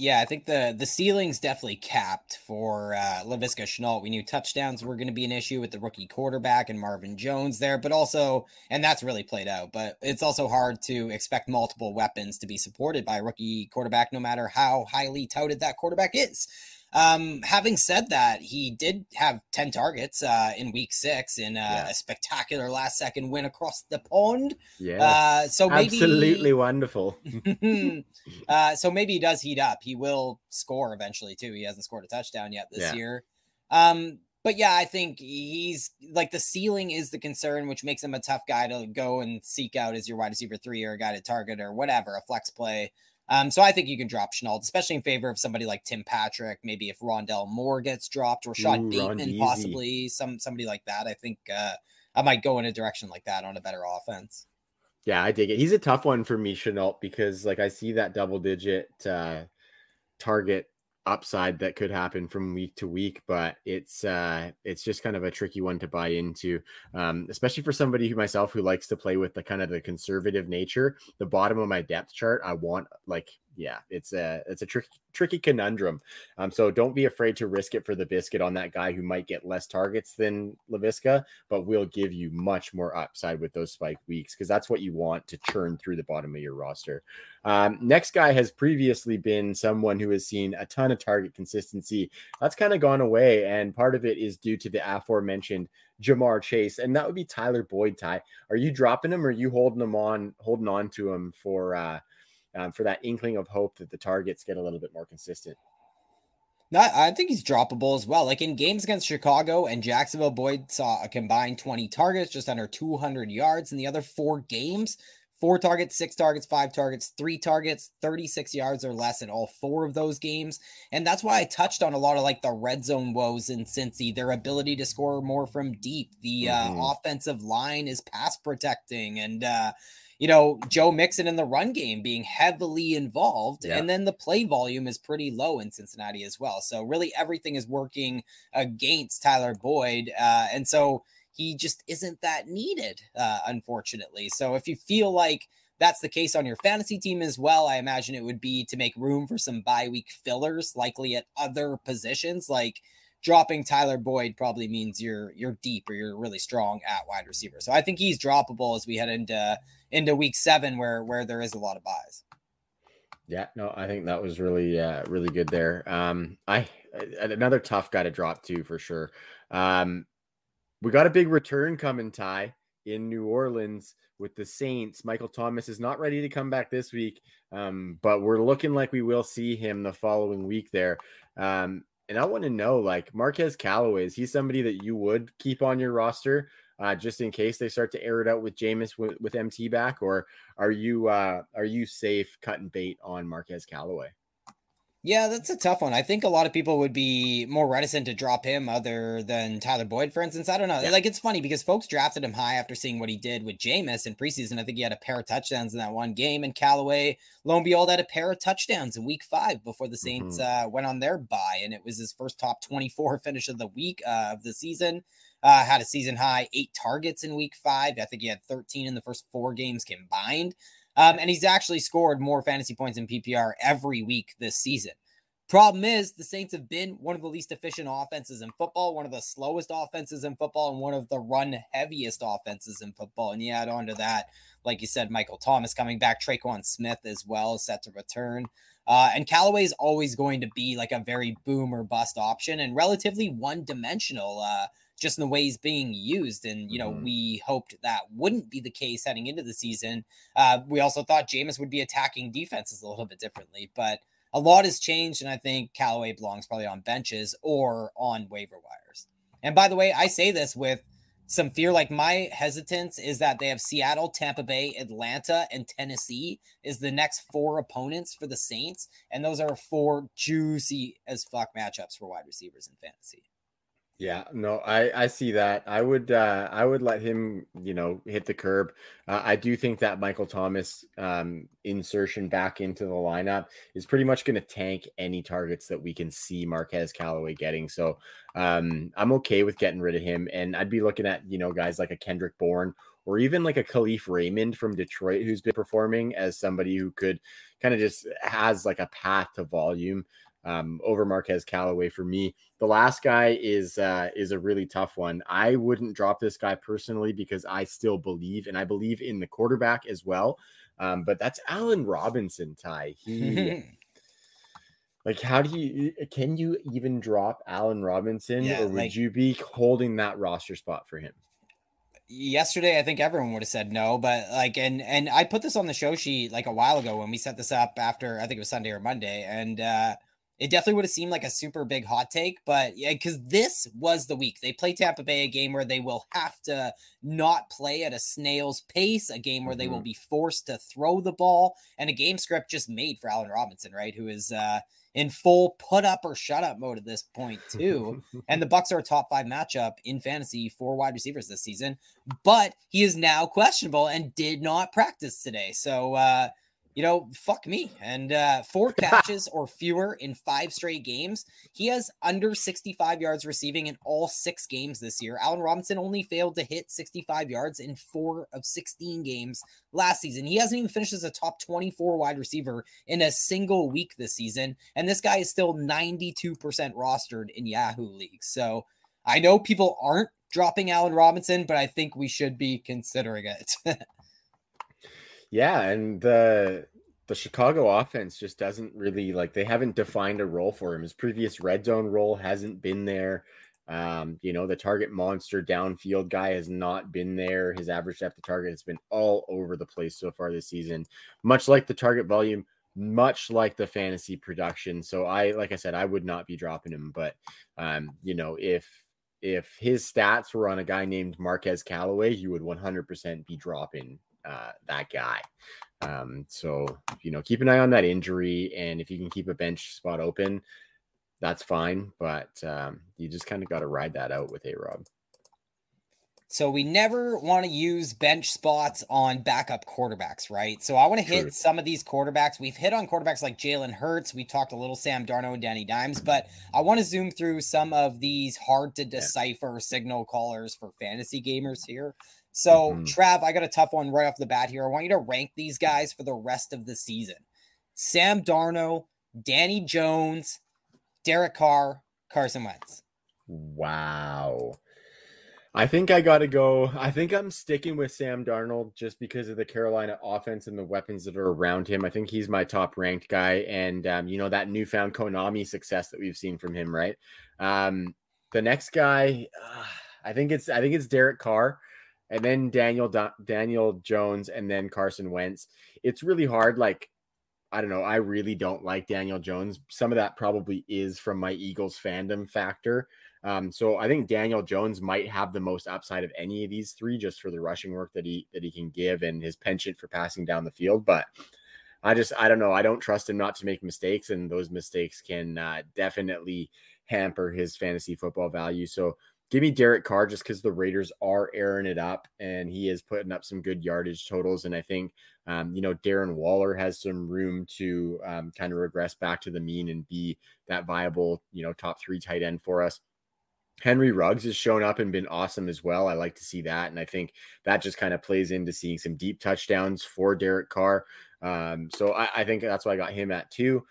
Yeah, I think the the ceiling's definitely capped for uh, Laviska Shenault. We knew touchdowns were going to be an issue with the rookie quarterback and Marvin Jones there, but also, and that's really played out. But it's also hard to expect multiple weapons to be supported by a rookie quarterback, no matter how highly touted that quarterback is. Um, having said that, he did have 10 targets uh, in week six in uh, yeah. a spectacular last second win across the pond. Yeah. Uh, so maybe, absolutely wonderful. uh, so maybe he does heat up. He will score eventually, too. He hasn't scored a touchdown yet this yeah. year. Um, but yeah, I think he's like the ceiling is the concern, which makes him a tough guy to go and seek out as your wide receiver three or a guy to target or whatever, a flex play. Um, so I think you can drop Shenault, especially in favor of somebody like Tim Patrick. Maybe if Rondale Moore gets dropped or Sean Bateman, possibly some somebody like that. I think uh, I might go in a direction like that on a better offense. Yeah, I dig it. He's a tough one for me, Shenault, because like I see that double digit uh, target upside that could happen from week to week, but it's uh it's just kind of a tricky one to buy into, um, especially for somebody who myself who likes to play with the kind of the conservative nature. The bottom of my depth chart, I want like yeah, it's a it's a tricky tricky conundrum. Um, so don't be afraid to risk it for the biscuit on that guy who might get less targets than Laviska, but will give you much more upside with those spike weeks because that's what you want to churn through the bottom of your roster. Um, next guy has previously been someone who has seen a ton of target consistency. That's kind of gone away, and part of it is due to the aforementioned Ja'Marr Chase, and that would be Tyler Boyd. Ty, are you dropping him, or are you holding him on, holding on to him for? uh um, for that inkling of hope that the targets get a little bit more consistent. Not, I think he's droppable as well. Like in games against Chicago and Jacksonville, Boyd saw a combined 20 targets, just under 200 yards. In the other four games, four targets, six targets, five targets, three targets, 36 yards or less in all four of those games. And that's why I touched on a lot of like the red zone woes in Cincy, their ability to score more from deep. The mm-hmm. uh, offensive line is pass protecting and, uh, you know, Joe Mixon in the run game being heavily involved. Yeah. And then the play volume is pretty low in Cincinnati as well. So really everything is working against Tyler Boyd. Uh, and so he just isn't that needed, uh, unfortunately. So if you feel like that's the case on your fantasy team as well, I imagine it would be to make room for some bye week fillers, likely at other positions like dropping Tyler Boyd probably means you're you're deep or you're really strong at wide receiver. So I think he's droppable as we head into into week seven where where there is a lot of byes. Yeah, no, I think that was really uh, really good there. Um, I another tough guy to drop to for sure. Um, we got a big return coming, Ty, in New Orleans with the Saints. Michael Thomas is not ready to come back this week, um, but we're looking like we will see him the following week there. Um, and I want to know, like Marquez Callaway, is he somebody that you would keep on your roster uh, just in case they start to air it out with Jameis with, with MT back, or are you uh, are you safe cutting bait on Marquez Callaway? Yeah, that's a tough one. I think a lot of people would be more reticent to drop him other than Tyler Boyd, for instance. I don't know. Yeah. Like it's funny because folks drafted him high after seeing what he did with Jameis in preseason. I think he had a pair of touchdowns in that one game, and Callaway, lo and behold, had a pair of touchdowns in week five before the Saints mm-hmm. uh, went on their bye, and it was his first top 24 finish of the week uh, of the season. Uh, had a season high eight targets in week five. I think he had 13 in the first four games combined. Um, and he's actually scored more fantasy points in PPR every week this season. Problem is, the Saints have been one of the least efficient offenses in football, one of the slowest offenses in football, and one of the run heaviest offenses in football. And you add on to that, like you said, Michael Thomas coming back, Tre'Quan Smith as well, set to return. Uh, and Callaway is always going to be like a very boom or bust option and relatively one dimensional. Uh, just in the way he's being used. And, you know, mm-hmm. we hoped that wouldn't be the case heading into the season. Uh, we also thought Jameis would be attacking defenses a little bit differently, but a lot has changed. And I think Callaway belongs probably on benches or on waiver wires. And by the way, I say this with some fear. Like my hesitance is that they have Seattle, Tampa Bay, Atlanta, and Tennessee is the next four opponents for the Saints. And those are four juicy as fuck matchups for wide receivers in fantasy. Yeah, no, I I see that. I would uh I would let him, you know, hit the curb. Uh, I do think that Michael Thomas um insertion back into the lineup is pretty much going to tank any targets that we can see Marquez Callaway getting. So, um I'm okay with getting rid of him and I'd be looking at, you know, guys like a Kendrick Bourne or even like a Kalif Raymond from Detroit who's been performing as somebody who could kind of just has like a path to volume um, over Marquez Callaway for me. The last guy is uh, is a really tough one. I wouldn't drop this guy personally because I still believe, and I believe in the quarterback as well. Um, but that's Allen Robinson, Ty. He like how do you can you even drop Allen Robinson, yeah, or would like, you be holding that roster spot for him? yesterday i think everyone would have said no but like and and i put this on the show sheet like a while ago when we set this up after i think it was sunday or monday and uh it definitely would have seemed like a super big hot take, but yeah, because this was the week they play Tampa Bay, a game where they will have to not play at a snail's pace, a game where mm-hmm. they will mm-hmm. be forced to throw the ball, and a game script just made for Allen Robinson, right? Who is uh, in full put up or shut up mode at this point too. and the Bucs are a top five matchup in fantasy for wide receivers this season, but he is now questionable and did not practice today. So uh, you know, fuck me. And uh, four catches or fewer in five straight games. He has under 65 yards receiving in all six games this year. Allen Robinson only failed to hit 65 yards in four of 16 games last season. He hasn't even finished as a top 24 wide receiver in a single week this season. And this guy is still 92% rostered in Yahoo leagues. So I know people aren't dropping Allen Robinson, but I think we should be considering it. Yeah, and the the Chicago offense just doesn't really like they haven't defined a role for him. His previous red zone role hasn't been there. Um, you know, the target monster downfield guy has not been there. His average depth of target has been all over the place so far this season, much like the target volume much like the fantasy production. So I, like I said, I would not be dropping him. But um, you know, if if his stats were on a guy named Marquez Callaway, you would 100% be dropping uh, that guy. Um, so you know, keep an eye on that injury, and if you can keep a bench spot open, that's fine. But um, you just kind of got to ride that out with A Rob. So we never want to use bench spots on backup quarterbacks, right? So I want to hit some of these quarterbacks. We've hit on quarterbacks like Jalen Hurts. We talked a little Sam Darnold and Danny Dimes, but I want to zoom through some of these hard to decipher yeah. signal callers for fantasy gamers here. So, mm-hmm. Trav, I got a tough one right off the bat here. I want you to rank these guys for the rest of the season. Sam Darnold, Danny Jones, Derek Carr, Carson Wentz. Wow. I think I got to go. I think I'm sticking with Sam Darnold just because of the Carolina offense and the weapons that are around him. I think he's my top ranked guy. And, um, you know, that newfound Konami success that we've seen from him, right? Um, the next guy, uh, I think it's, I think it's Derek Carr and then Daniel, Daniel Jones and then Carson Wentz. It's really hard. Like, I don't know. I really don't like Daniel Jones. Some of that probably is from my Eagles fandom factor. Um, so I think Daniel Jones might have the most upside of any of these three, just for the rushing work that he that he can give and his penchant for passing down the field. But I just I don't know. I don't trust him not to make mistakes, and those mistakes can uh, definitely hamper his fantasy football value. So give me Derek Carr just because the Raiders are airing it up and he is putting up some good yardage totals. And I think, um, you know, Darren Waller has some room to um, kind of regress back to the mean and be that viable, you know, top three tight end for us. Henry Ruggs has shown up and been awesome as well. I like to see that. And I think that just kind of plays into seeing some deep touchdowns for Derek Carr. Um, so I, I, think that's why I got him at two.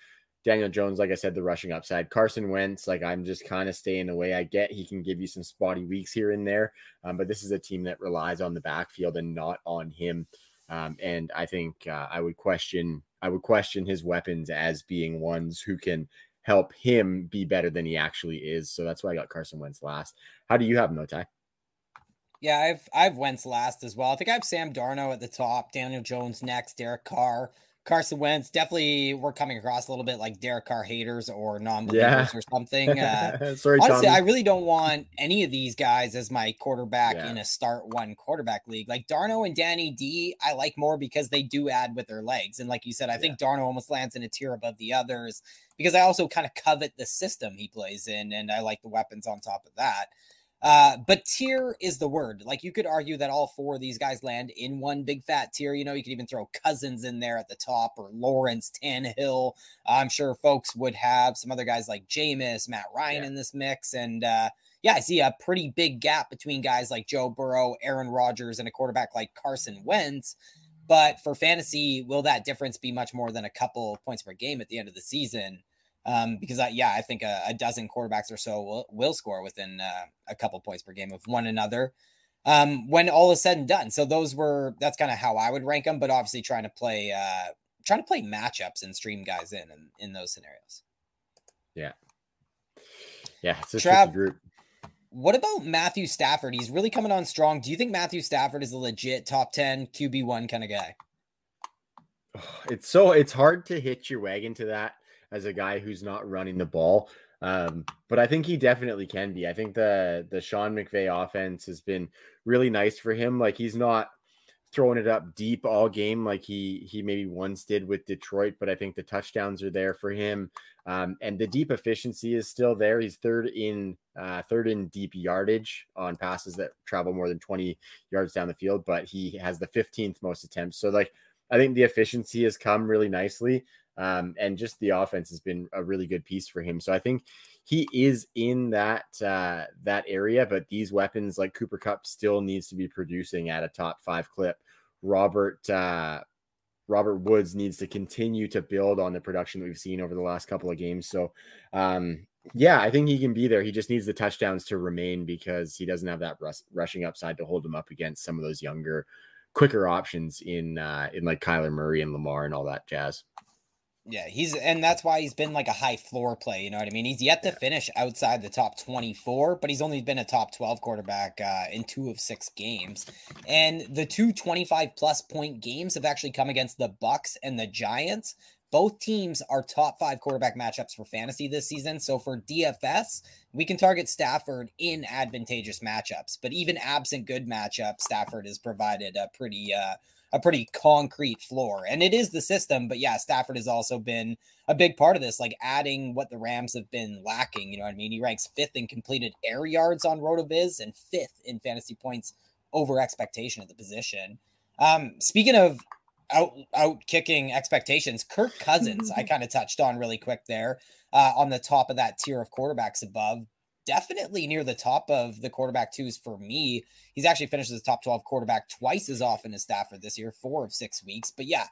Daniel Jones, like I said, the rushing upside. Carson Wentz, like I'm just kind of staying away. I get he can give you some spotty weeks here and there, um, but this is a team that relies on the backfield and not on him. Um, and I think uh, I would question I would question his weapons as being ones who can help him be better than he actually is. So that's why I got Carson Wentz last. How do you have him, Ty? Yeah, I've I've Wentz last as well. I think I have Sam Darnold at the top, Daniel Jones next, Derek Carr, Carson Wentz. Definitely, we're coming across a little bit like Derek Carr haters or non-believers yeah. or something. Uh, Sorry, honestly, Tommy. I really don't want any of these guys as my quarterback yeah. in a start one quarterback league. Like Darno and Danny D, I like more because they do add with their legs. And like you said, I think Darno almost lands in a tier above the others because I also kind of covet the system he plays in, and I like the weapons on top of that. Uh, but tier is the word. Like you could argue that all four of these guys land in one big fat tier. You know, you could even throw Cousins in there at the top or Lawrence, Tannehill. I'm sure folks would have some other guys like Jameis, Matt Ryan yeah. in this mix. And uh, yeah, I see a pretty big gap between guys like Joe Burrow, Aaron Rodgers, and a quarterback like Carson Wentz. But for fantasy, will that difference be much more than a couple points per game at the end of the season? Um, because I, yeah, I think a, a, dozen quarterbacks or so will, will score within uh, a couple points per game of one another um, when all is said and done. So those were that's kind of how I would rank them, but obviously trying to play uh, trying to play matchups and stream guys in in, in those scenarios. Yeah, yeah, it's a Trav, group. What about Matthew Stafford? He's really coming on strong. Do you think Matthew Stafford is a legit top 10 QB1 kind of guy? It's so it's hard to hitch your wagon to that as a guy who's not running the ball. Um, but I think he definitely can be. I think the the Sean McVay offense has been really nice for him. Like he's not throwing it up deep all game like he he maybe once did with Detroit, but I think the touchdowns are there for him. Um, and the deep efficiency is still there. He's third in uh, third in deep yardage on passes that travel more than 20 yards down the field, but he has the 15th most attempts. So like I think the efficiency has come really nicely. Um, and just the offense has been a really good piece for him. So I think he is in that uh, that area, but these weapons like Cooper Kupp still needs to be producing at a top five clip. Robert uh, Robert Woods needs to continue to build on the production that we've seen over the last couple of games. So um, yeah, I think he can be there. He just needs the touchdowns to remain because he doesn't have that rush, rushing upside to hold him up against some of those younger, quicker options in uh, in like Kyler Murray and Lamar and all that jazz. Yeah, he's and that's why he's been like a high floor play. You know what I mean? He's yet to finish outside the top 24, but he's only been a top 12 quarterback uh, in two of six games. And the two 25 plus point games have actually come against the Bucs and the Giants. both teams are top five quarterback matchups for fantasy this season. So for DFS, we can target Stafford in advantageous matchups. But even absent good matchups, Stafford has provided a pretty uh, a pretty concrete floor. And it is the system, but yeah, Stafford has also been a big part of this, like adding what the Rams have been lacking. You know what I mean? He ranks fifth in completed air yards on RotoViz and fifth in fantasy points over expectation at the position. Um, speaking of out out kicking expectations. Kirk Cousins, I kind of touched on really quick there uh, on the top of that tier of quarterbacks above. Definitely near the top of the quarterback twos for me. He's actually finished as a top 12 quarterback twice as often as Stafford this year, four of six weeks. But yeah,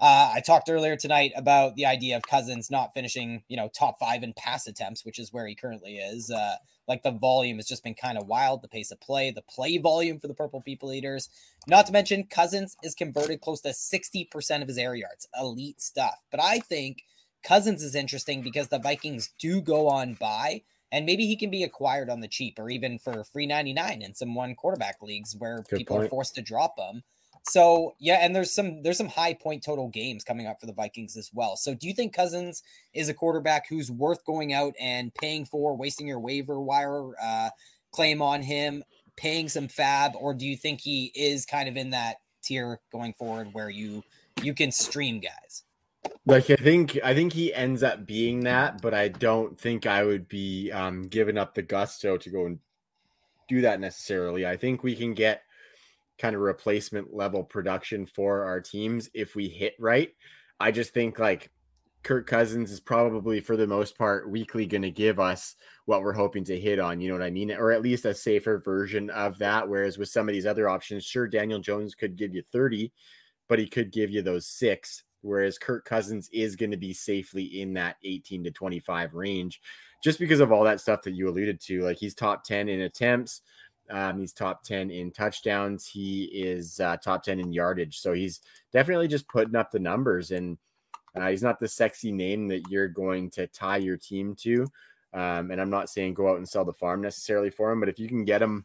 uh, I talked earlier tonight about the idea of Cousins not finishing, you know, top five in pass attempts, which is where he currently is. Uh, like the volume has just been kind of wild, the pace of play, the play volume for the Purple People Eaters. Not to mention, Cousins is converted close to 60% of his air yards. Elite stuff. But I think Cousins is interesting because the Vikings do go on bye, and maybe he can be acquired on the cheap or even for free 99 in some one quarterback leagues where Good people point. are forced to drop him. So yeah, and there's some there's some high point total games coming up for the Vikings as well. So do you think Cousins is a quarterback who's worth going out and paying for, wasting your waiver wire uh, claim on him, paying some FAAB, or do you think he is kind of in that tier going forward where you you can stream guys? Like I think I think he ends up being that, but I don't think I would be um giving up the gusto to go and do that necessarily. I think we can get kind of replacement level production for our teams if we hit right. I just think like Kirk Cousins is probably for the most part weekly going to give us what we're hoping to hit on, you know what I mean? Or at least a safer version of that. Whereas with some of these other options, sure, Daniel Jones could give you 30, but he could give you those six. Whereas Kirk Cousins is going to be safely in that 18 to 25 range just because of all that stuff that you alluded to. Like he's top 10 in attempts, um, he's top 10 in touchdowns. He is uh, top 10 in yardage. So he's definitely just putting up the numbers. And uh, he's not the sexy name that you're going to tie your team to. Um, and I'm not saying go out and sell the farm necessarily for him, but if you can get him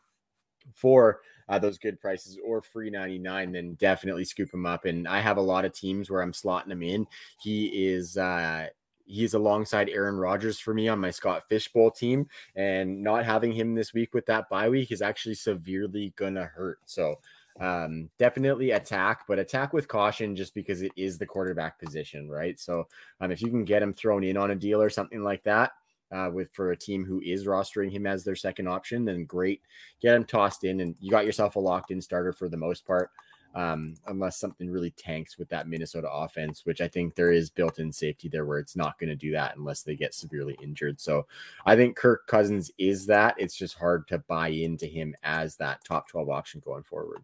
for uh, those good prices or free 99, then definitely scoop him up. And I have a lot of teams where I'm slotting him in. He is, uh, he's alongside Aaron Rodgers for me on my Scott Fish Bowl team, and not having him this week with that bye week is actually severely gonna hurt. So um, definitely attack, but attack with caution just because it is the quarterback position, right? So um, if you can get him thrown in on a deal or something like that. Uh, with for a team who is rostering him as their second option, then great. Get him tossed in, and you got yourself a locked in starter for the most part um, unless something really tanks with that Minnesota offense, which I think there is built in safety there where it's not going to do that unless they get severely injured. So I think Kirk Cousins is that. It's just hard to buy into him as that top 12 option going forward.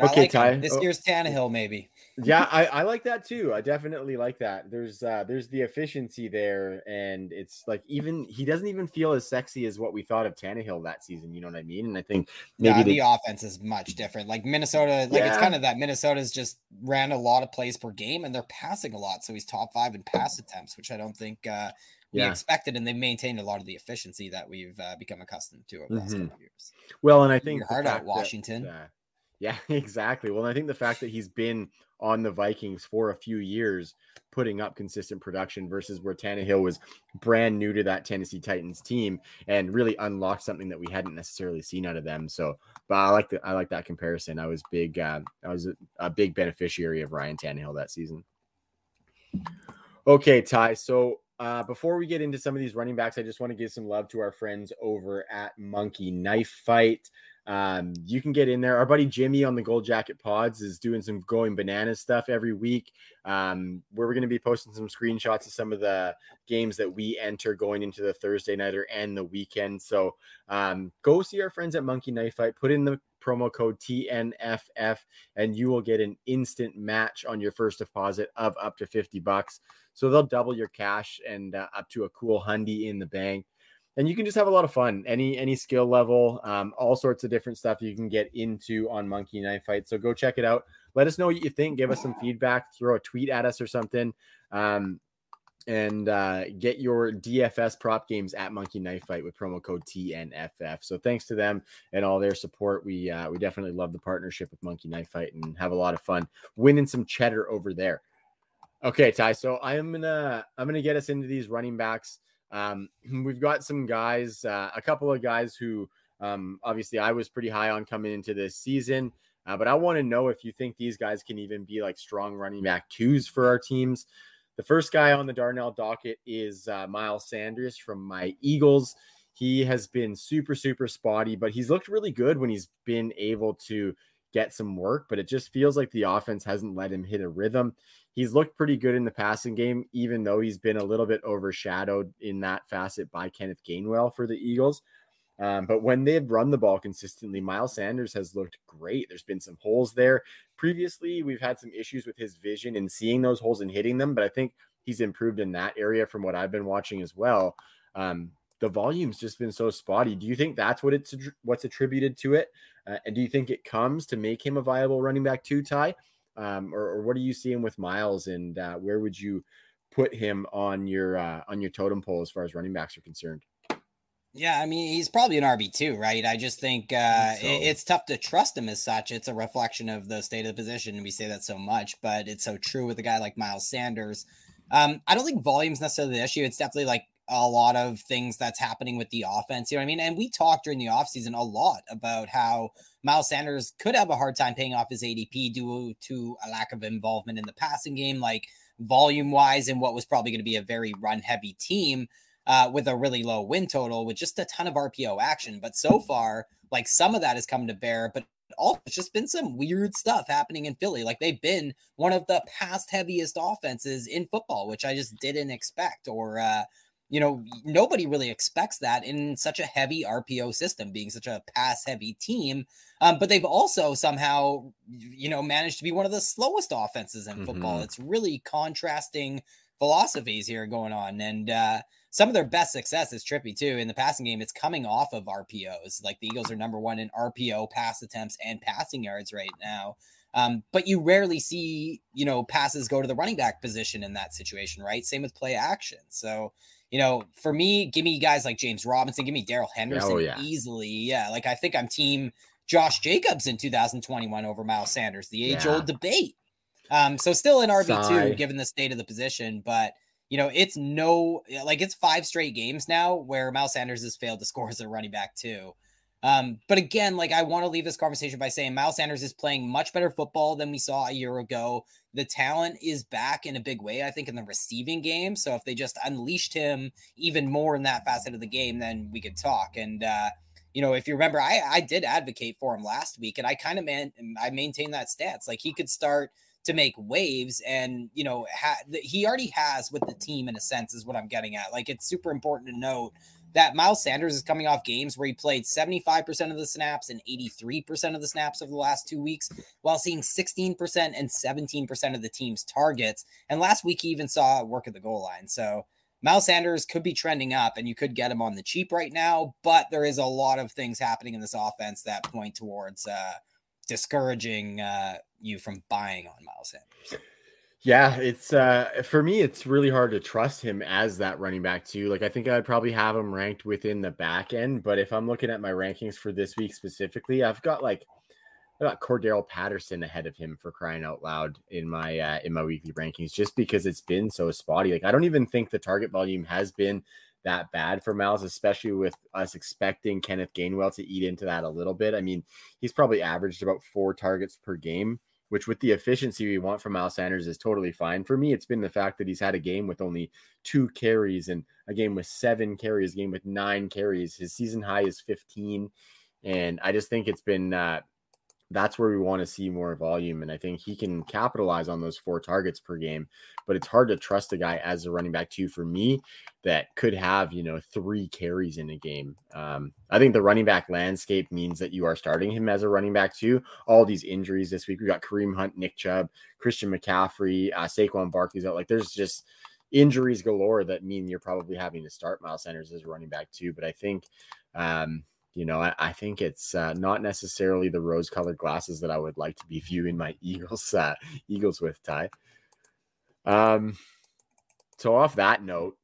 okay, like Ty. This oh. year's Tannehill, maybe yeah, I, I like that too. I definitely like that. There's uh there's the efficiency there, and it's like even he doesn't even feel as sexy as what we thought of Tannehill that season. You know what I mean? And I think maybe yeah, the offense is much different. Like Minnesota, like yeah. it's kind of that Minnesota's just ran a lot of plays per game, and they're passing a lot. So he's top five in pass attempts, which I don't think uh we yeah. expected, and they maintained a lot of the efficiency that we've uh, become accustomed to over the last mm-hmm. couple years. Well, and I think hard out Washington. That, uh, yeah, exactly. Well, and I think the fact that he's been on the Vikings for a few years, putting up consistent production versus where Tannehill was brand new to that Tennessee Titans team and really unlocked something that we hadn't necessarily seen out of them. So, but I like the I like that comparison. I was big, uh, I was a, a big beneficiary of Ryan Tannehill that season. Okay, Ty. So uh, before we get into some of these running backs, I just want to give some love to our friends over at Monkey Knife Fight. Um, you can get in there. Our buddy Jimmy on the Gold Jacket Pods is doing some going bananas stuff every week. Um, where we're going to be posting some screenshots of some of the games that we enter going into the Thursday nighter and the weekend. So um, go see our friends at Monkey Knife Fight. Put in the promo code TNFF and you will get an instant match on your first deposit of up to 50 bucks. So they'll double your cash and uh, up to a cool hundy in the bank and you can just have a lot of fun any any skill level um, all sorts of different stuff you can get into on monkey knife fight so go check it out let us know what you think give us some feedback throw a tweet at us or something um, and uh, get your DFS prop games at Monkey Knife Fight with promo code TNFF. So thanks to them and all their support. We uh, we definitely love the partnership with Monkey Knife Fight and have a lot of fun winning some cheddar over there. Okay, Ty. So I'm gonna I'm gonna get us into these running backs. Um, we've got some guys, uh, a couple of guys who um, obviously I was pretty high on coming into this season. Uh, but I want to know if you think these guys can even be like strong running back twos for our teams. The first guy on the Darnell docket is uh, Miles Sanders from my Eagles. He has been super, super spotty, but he's looked really good when he's been able to get some work. But it just feels like the offense hasn't let him hit a rhythm. He's looked pretty good in the passing game, even though he's been a little bit overshadowed in that facet by Kenneth Gainwell for the Eagles. Um, but when they've run the ball consistently, Miles Sanders has looked great. There's been some holes there. Previously, we've had some issues with his vision and seeing those holes and hitting them, but I think he's improved in that area from what I've been watching as well. Um, the volume's just been so spotty. Do you think that's what it's what's attributed to it? Uh, and do you think it comes to make him a viable running back too, Ty? Um, or, or, what are you seeing with Miles, and uh, where would you put him on your uh, on your totem pole as far as running backs are concerned? Yeah, I mean, he's probably an RB too, right? I just think uh, so. it's tough to trust him as such. It's a reflection of the state of the position, and we say that so much, but it's so true with a guy like Miles Sanders. Um, I don't think volume's necessarily the issue. It's definitely like a lot of things that's happening with the offense. You know what I mean? And we talked during the offseason a lot about how Miles Sanders could have a hard time paying off his ADP due to a lack of involvement in the passing game, like volume wise, in what was probably going to be a very run heavy team uh, with a really low win total with just a ton of RPO action. But so far, like some of that has come to bear, but also it's just been some weird stuff happening in Philly. Like they've been one of the past heaviest offenses in football, which I just didn't expect. Or uh, you know, nobody really expects that in such a heavy RPO system, being such a pass heavy team. Um, but they've also somehow, you know, managed to be one of the slowest offenses in football. Mm-hmm. It's really contrasting philosophies here going on. And uh, some of their best success is trippy too in the passing game. It's coming off of RPOs. Like the Eagles are number one in RPO pass attempts and passing yards right now. Um, but you rarely see, you know, passes go to the running back position in that situation, right? Same with play action. So, you know, for me, give me guys like James Robinson, give me Darrell Henderson oh, yeah. easily. Yeah. Like I think I'm team Josh Jacobs in 2021 over Miles Sanders, the age old debate. Um, so still in RB2 given the state of the position, but you know, it's no like it's five straight games now where Miles Sanders has failed to score as a running back too. Um, but again, like I want to leave this conversation by saying Miles Sanders is playing much better football than we saw a year ago. The talent is back in a big way, I think, in the receiving game. So if they just unleashed him even more in that facet of the game, then we could talk. And uh, you know, if you remember, I I did advocate for him last week, and I kind of man I maintain that stance. Like he could start to make waves and you know ha- he already has with the team in a sense is what i'm getting at like it's super important to note that miles sanders is coming off games where he played 75% of the snaps and 83% of the snaps over the last two weeks while seeing 16% and 17% of the team's targets and last week he even saw work at the goal line so Miles Sanders could be trending up and you could get him on the cheap right now, but there is a lot of things happening in this offense that point towards uh, discouraging uh, you from buying on Miles Sanders. Yeah, it's uh for me it's really hard to trust him as that running back too. Like I think I'd probably have him ranked within the back end, but if I'm looking at my rankings for this week specifically, I've got like I got Cordarrelle Patterson ahead of him for crying out loud in my uh in my weekly rankings just because it's been so spotty. Like I don't even think the target volume has been that bad for Miles, especially with us expecting Kenneth Gainwell to eat into that a little bit. I mean, he's probably averaged about four targets per game, which with the efficiency we want from Miles Sanders is totally fine. For me, it's been the fact that he's had a game with only two carries and a game with seven carries, game with nine carries. His season high is 15. And I just think it's been uh, that's where we want to see more volume. And I think he can capitalize on those four targets per game. But it's hard to trust a guy as a running back, too, for me, that could have, you know, three carries in a game. Um, I think the running back landscape means that you are starting him as a running back, too. All these injuries this week, we got Kareem Hunt, Nick Chubb, Christian McCaffrey, uh, Saquon Barkley's out. Like, there's just injuries galore that mean you're probably having to start Miles Sanders as a running back, too. But I think, um, you know, I, I think it's uh, not necessarily the rose-colored glasses that I would like to be viewing my Eagles uh, Eagles with. Ty. Um, so off that note,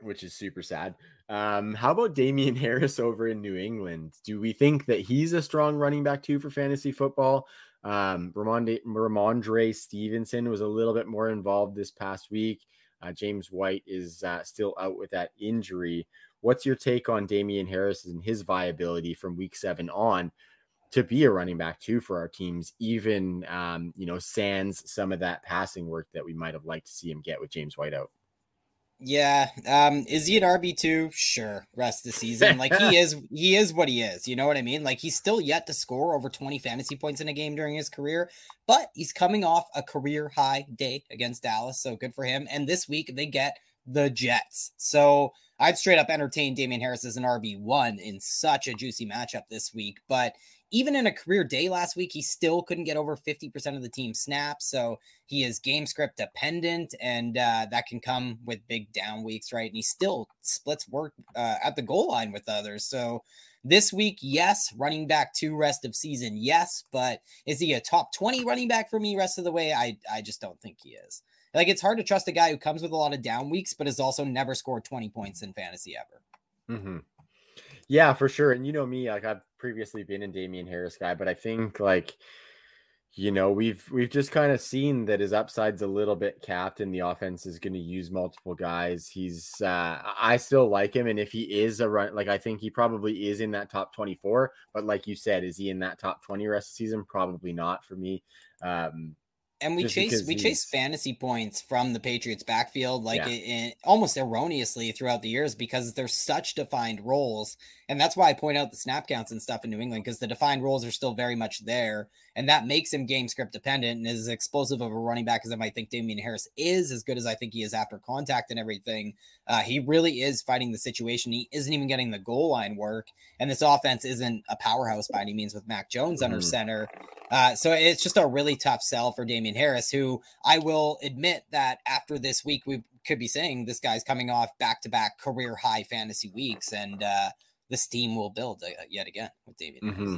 which is super sad. Um, how about Damien Harris over in New England? Do we think that he's a strong running back too for fantasy football? Um, Rhamondre, Rhamondre Stevenson was a little bit more involved this past week. Uh, James White is uh, still out with that injury. What's your take on Damien Harris and his viability from week seven on to be a running back too for our teams, even um, you know, sans some of that passing work that we might have liked to see him get with James White out? Yeah. Um, is he an RB two? Sure. Rest of the season. Like he is he is what he is. You know what I mean? Like he's still yet to score over 20 fantasy points in a game during his career, but he's coming off a career high day against Dallas. So good for him. And this week they get the Jets. So I'd straight up entertain Damien Harris as an RB1 in such a juicy matchup this week. But even in a career day last week, he still couldn't get over 50% of the team snaps. So he is game script dependent, and uh, that can come with big down weeks, right? And he still splits work uh, at the goal line with others. So this week, yes, running back two rest of season, yes, but is he a top 20 running back for me rest of the way? I, I just don't think he is. Like it's hard to trust a guy who comes with a lot of down weeks, but has also never scored 20 points in fantasy ever. Mm-hmm. Yeah, for sure. And you know me, like I've previously been in Damien Harris guy, but I think like you know we've we've just kind of seen that his upside's a little bit capped and the offense is going to use multiple guys he's uh i still like him and if he is a run like i think he probably is in that top 24 but like you said is he in that top 20 rest of season probably not for me um and we chase we chase fantasy points from the Patriots backfield like yeah. it, it, almost erroneously throughout the years because there's such defined roles and that's why I point out the snap counts and stuff in New England because the defined roles are still very much there and that makes him game script dependent and as explosive of a running back as I might think Damien Harris is as good as I think he is after contact and everything uh, he really is fighting the situation he isn't even getting the goal line work and this offense isn't a powerhouse by any means with Mac Jones mm-hmm. under center uh, so it's just a really tough sell for Damien Harris, who I will admit that after this week, we could be saying this guy's coming off back to back career high fantasy weeks, and uh, this team will build uh, yet again with Damien mm-hmm.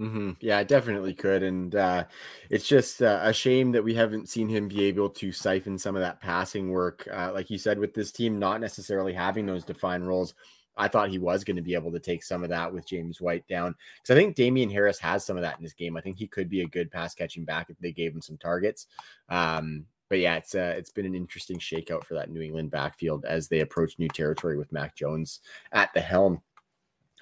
Mm-hmm. Yeah, it definitely could. And uh, it's just uh, a shame that we haven't seen him be able to siphon some of that passing work. Uh, like you said, with this team not necessarily having those defined roles, I thought he was going to be able to take some of that with James White down because I think Damien Harris has some of that in his game. I think he could be a good pass catching back if they gave him some targets. Um, but yeah, it's uh, it's been an interesting shakeout for that New England backfield as they approach new territory with Mac Jones at the helm.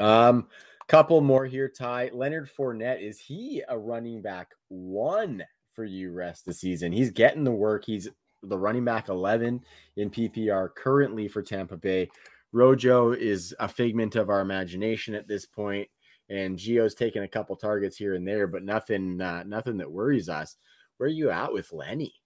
Um, couple more here, Ty. Leonard Fournette is he a running back one for you rest the season? He's getting the work. He's the running back 11 in PPR currently for Tampa Bay. Rojo is a figment of our imagination at this point, and Gio's taking a couple targets here and there, but nothing, uh, nothing that worries us. Where are you at with Lenny?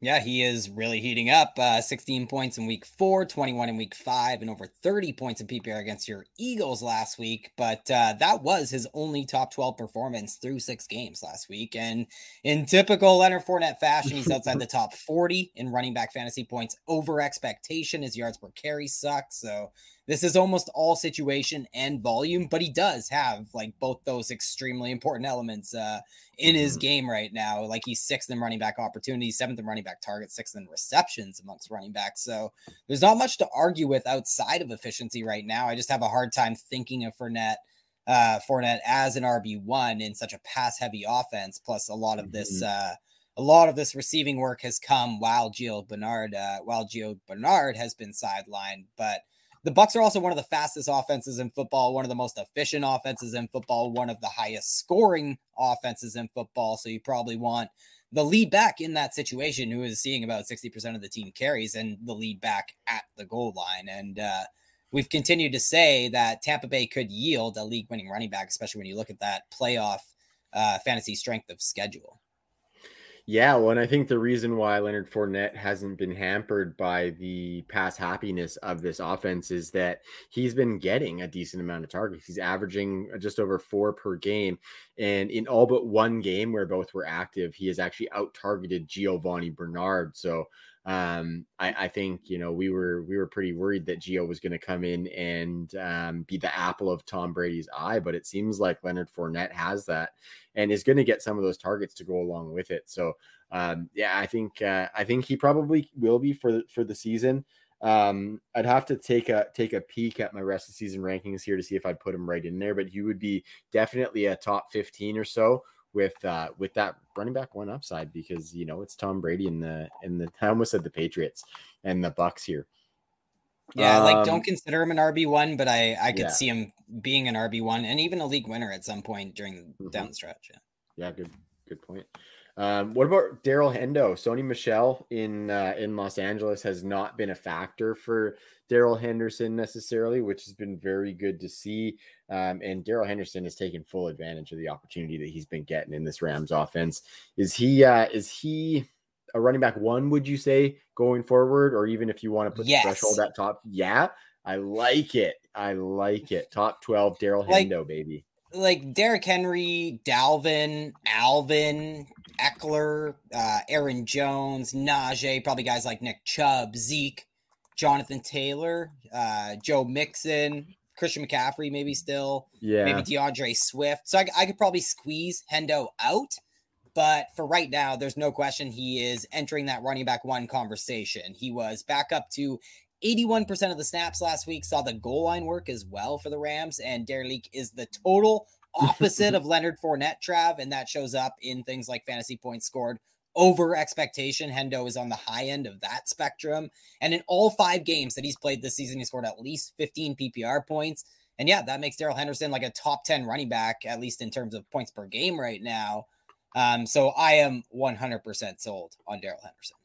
Yeah, he is really heating up. Uh, 16 points in week four, 21 in week five, and over 30 points in PPR against your Eagles last week. But uh, that was his only top 12 performance through six games last week. And in typical Leonard Fournette fashion, he's outside the top 40 in running back fantasy points over expectation. His yards per carry suck. So this is almost all situation and volume, but he does have like both those extremely important elements uh, in his mm-hmm. game right now. Like he's sixth in running back opportunities, seventh in running back targets, sixth in receptions amongst running backs. So there's not much to argue with outside of efficiency right now. I just have a hard time thinking of Fournette. Uh, Fournette as an RB one in such a pass heavy offense, plus a lot of this mm-hmm. uh, a lot of this receiving work has come while Gio Bernard, uh, while Gio Bernard has been sidelined. But the Bucs are also one of the fastest offenses in football, one of the most efficient offenses in football, one of the highest scoring offenses in football. So you probably want the lead back in that situation who is seeing about 60% of the team carries and the lead back at the goal line. And uh, we've continued to say that Tampa Bay could yield a league winning running back, especially when you look at that playoff uh, fantasy strength of schedule. Yeah, well, and I think the reason why Leonard Fournette hasn't been hampered by the pass happiness of this offense is that he's been getting a decent amount of targets. He's averaging uh, just over four per game. And in all but one game where both were active, he has actually out targeted Giovanni Bernard. So Um, I, I, think you know we were we were pretty worried that Gio was going to come in and um, be the apple of Tom Brady's eye, but it seems like Leonard Fournette has that and is going to get some of those targets to go along with it. So um, yeah, I think uh, I think he probably will be for for the season. Um, I'd have to take a take a peek at my rest of season rankings here to see if I'd put him right in there, but he would be definitely a top 15 or so with uh with that running back one upside because you know it's Tom Brady and the and the I almost said the Patriots and the Bucs here. Yeah, um, like don't um, consider him an RB one, but I I could yeah. see him being an RB one and even a league winner at some point during mm-hmm. down the stretch. Yeah. Yeah, good good point. Um, what about Darrell Hendo? Sony Michel in uh, in Los Angeles has not been a factor for Darrell Henderson necessarily, which has been very good to see. Um, and Darrell Henderson has taken full advantage of the opportunity that he's been getting in this Rams offense. Is he uh, is he a running back one? Would you say going forward, or even if you want to put yes. the threshold at top? Yeah, I like it. I like it. Top twelve, Darrell like, Hendo, baby like Derrick Henry, Dalvin, Alvin, Ekeler, uh, Aaron Jones, Najee, probably guys like Nick Chubb, Zeke, Jonathan Taylor, uh, Joe Mixon, Christian McCaffrey, maybe still, yeah, maybe DeAndre Swift. So I, I could probably squeeze Hendo out. But for right now, there's no question he is entering that running back one conversation. He was back up to 81% of the snaps last week saw the goal line work as well for the Rams, and Derek is the total opposite of Leonard Fournette, Trav, and that shows up in things like fantasy points scored over expectation. Hendo is on the high end of that spectrum. And in all five games that he's played this season, he scored at least 15 PPR points. And yeah, that makes Darrell Henderson like a top 10 running back, at least in terms of points per game right now. Um, so I am 100% sold on Darrell Henderson.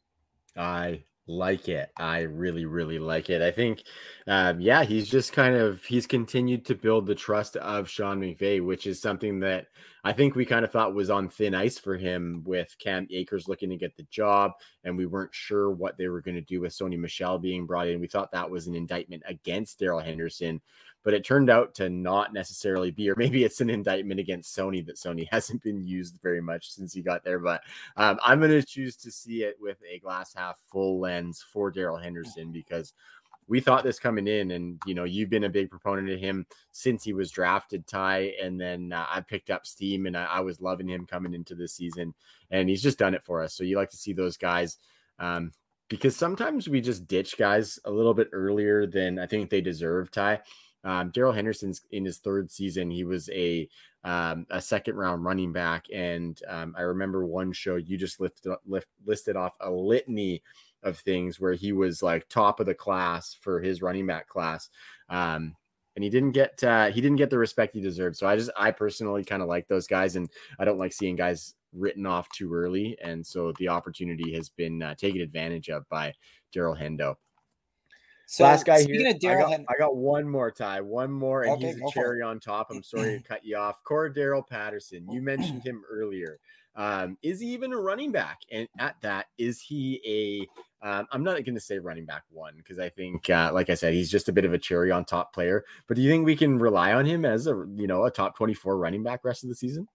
I like it. I really, really like it. I think, um, yeah, he's just kind of he's continued to build the trust of Sean McVay, which is something that I think we kind of thought was on thin ice for him with Cam Akers looking to get the job, and we weren't sure what they were going to do with Sony Michel being brought in. We thought that was an indictment against Darrell Henderson, but it turned out to not necessarily be, or maybe it's an indictment against Sony that Sony hasn't been used very much since he got there. But um, I'm going to choose to see it with a glass half full lens for Darrell Henderson because we thought this coming in, and you know, you've been a big proponent of him since he was drafted, Ty, and then uh, I picked up steam, and I, I, was loving him coming into this season, and he's just done it for us. So you like to see those guys. Um, because sometimes we just ditch guys a little bit earlier than I think they deserve, Ty. Um, Darrell Henderson's in his third season. He was a um, a second round running back, and um, I remember one show you just lifted, lift, listed off a litany of things where he was like top of the class for his running back class. Um, and he didn't get uh, he didn't get the respect he deserved. So I just I personally kind of like those guys, and I don't like seeing guys written off too early. And so the opportunity has been uh, taken advantage of by Darrell Hendo. So last guy here. I got, I got, one more Ty, one more, and okay, he's a cherry on top. I'm sorry to cut you off. Cordarrelle Patterson. You mentioned him earlier. Um, is he even a running back? And at that, is he a? am um, not going to say running back one because I think, uh, like I said, he's just a bit of a cherry on top player. But do you think we can rely on him as a you know a top 24 running back rest of the season?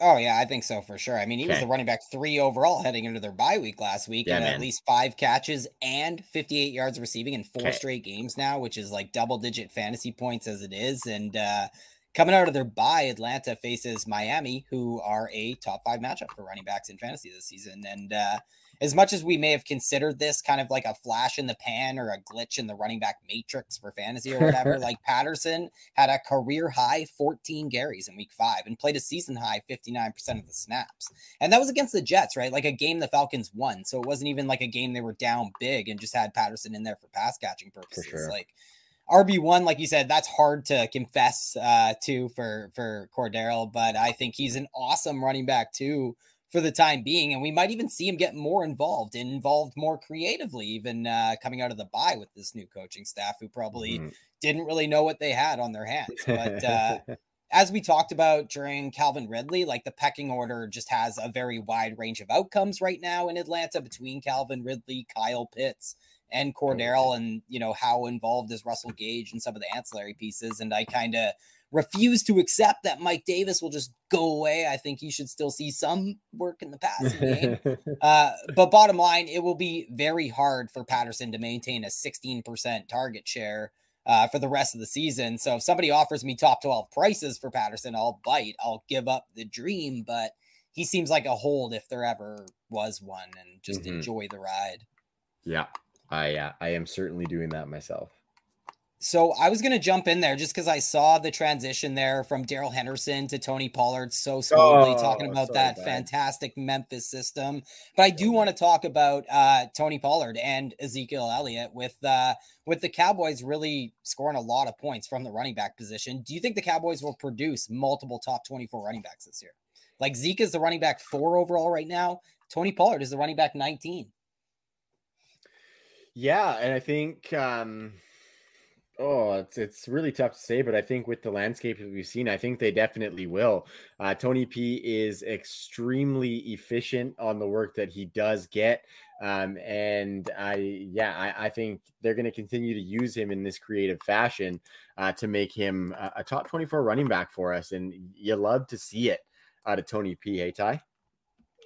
Oh yeah, I think so for sure. I mean, he okay. was the running back three overall heading into their bye week last week, yeah, and man. at least five catches and 58 yards receiving in four okay. straight games now, which is like double digit fantasy points as it is. And uh, coming out of their bye, Atlanta faces Miami, who are a top five matchup for running backs in fantasy this season. And uh, as much as we may have considered this kind of like a flash in the pan or a glitch in the running back matrix for fantasy or whatever, like Patterson had a career high 14 carries in week five and played a season high 59% of the snaps. And that was against the Jets, right? Like a game the Falcons won. So it wasn't even like a game they were down big and just had Patterson in there for pass catching purposes. Sure. Like RB one, like you said, that's hard to confess uh, to for for Cordarrelle, but I think he's an awesome running back too for the time being. And we might even see him get more involved and involved more creatively, even uh, coming out of the bye with this new coaching staff who probably mm-hmm. didn't really know what they had on their hands. But uh, as we talked about during Calvin Ridley, like the pecking order just has a very wide range of outcomes right now in Atlanta between Calvin Ridley, Kyle Pitts, and Cordarrelle, and you know how involved is Russell Gage and some of the ancillary pieces. And I kind of refuse to accept that Mike Davis will just go away. I think he should still see some work in the passing game. uh, but bottom line, it will be very hard for Patterson to maintain a 16% target share uh, for the rest of the season. So if somebody offers me top 12 prices for Patterson, I'll bite. I'll give up the dream, but he seems like a hold if there ever was one and just mm-hmm. enjoy the ride. Yeah. I uh, I am certainly doing that myself. So I was going to jump in there just because I saw the transition there from Darrell Henderson to Tony Pollard so smoothly, oh, talking about that fantastic Memphis system. But I do want to talk about uh, Tony Pollard and Ezekiel Elliott with uh, with the Cowboys really scoring a lot of points from the running back position. Do you think the Cowboys will produce multiple top twenty four running backs this year? Like Zeke is the running back four overall right now. Tony Pollard is the running back nineteen. Yeah, and I think. Um Oh, it's it's really tough to say, but I think with the landscape that we've seen, I think they definitely will. Uh, Tony P is extremely efficient on the work that he does get, um, and I yeah, I, I think they're going to continue to use him in this creative fashion uh, to make him a, a, top twenty-four running back for us, and you love to see it out of Tony P. Hey Ty.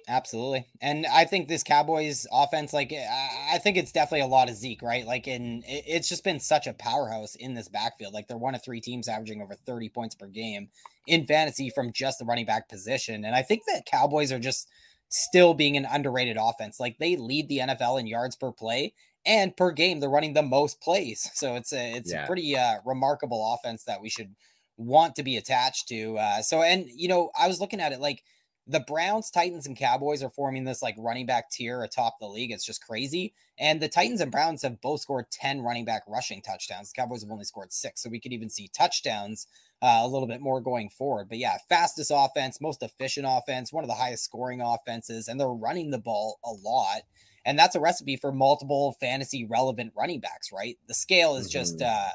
Absolutely. And I think this Cowboys offense, like, I think it's definitely a lot of Zeke, right? Like, in it's just been such a powerhouse in this backfield. Like, they're one of three teams averaging over 30 points per game in fantasy from just the running back position. And I think that Cowboys are just still being an underrated offense. Like, they lead the NFL in yards per play and per game. They're running the most plays. So it's a, it's yeah. a pretty uh, remarkable offense that we should want to be attached to. Uh, so, and, you know, I was looking at it like, the Browns, Titans, and Cowboys are forming this like running back tier atop the league. It's just crazy. And the Titans and Browns have both scored 10 running back rushing touchdowns. The Cowboys have only scored six. So we could even see touchdowns uh, a little bit more going forward. But yeah, fastest offense, most efficient offense, one of the highest scoring offenses, and they're running the ball a lot. And that's a recipe for multiple fantasy relevant running backs, right? The scale is mm-hmm. just uh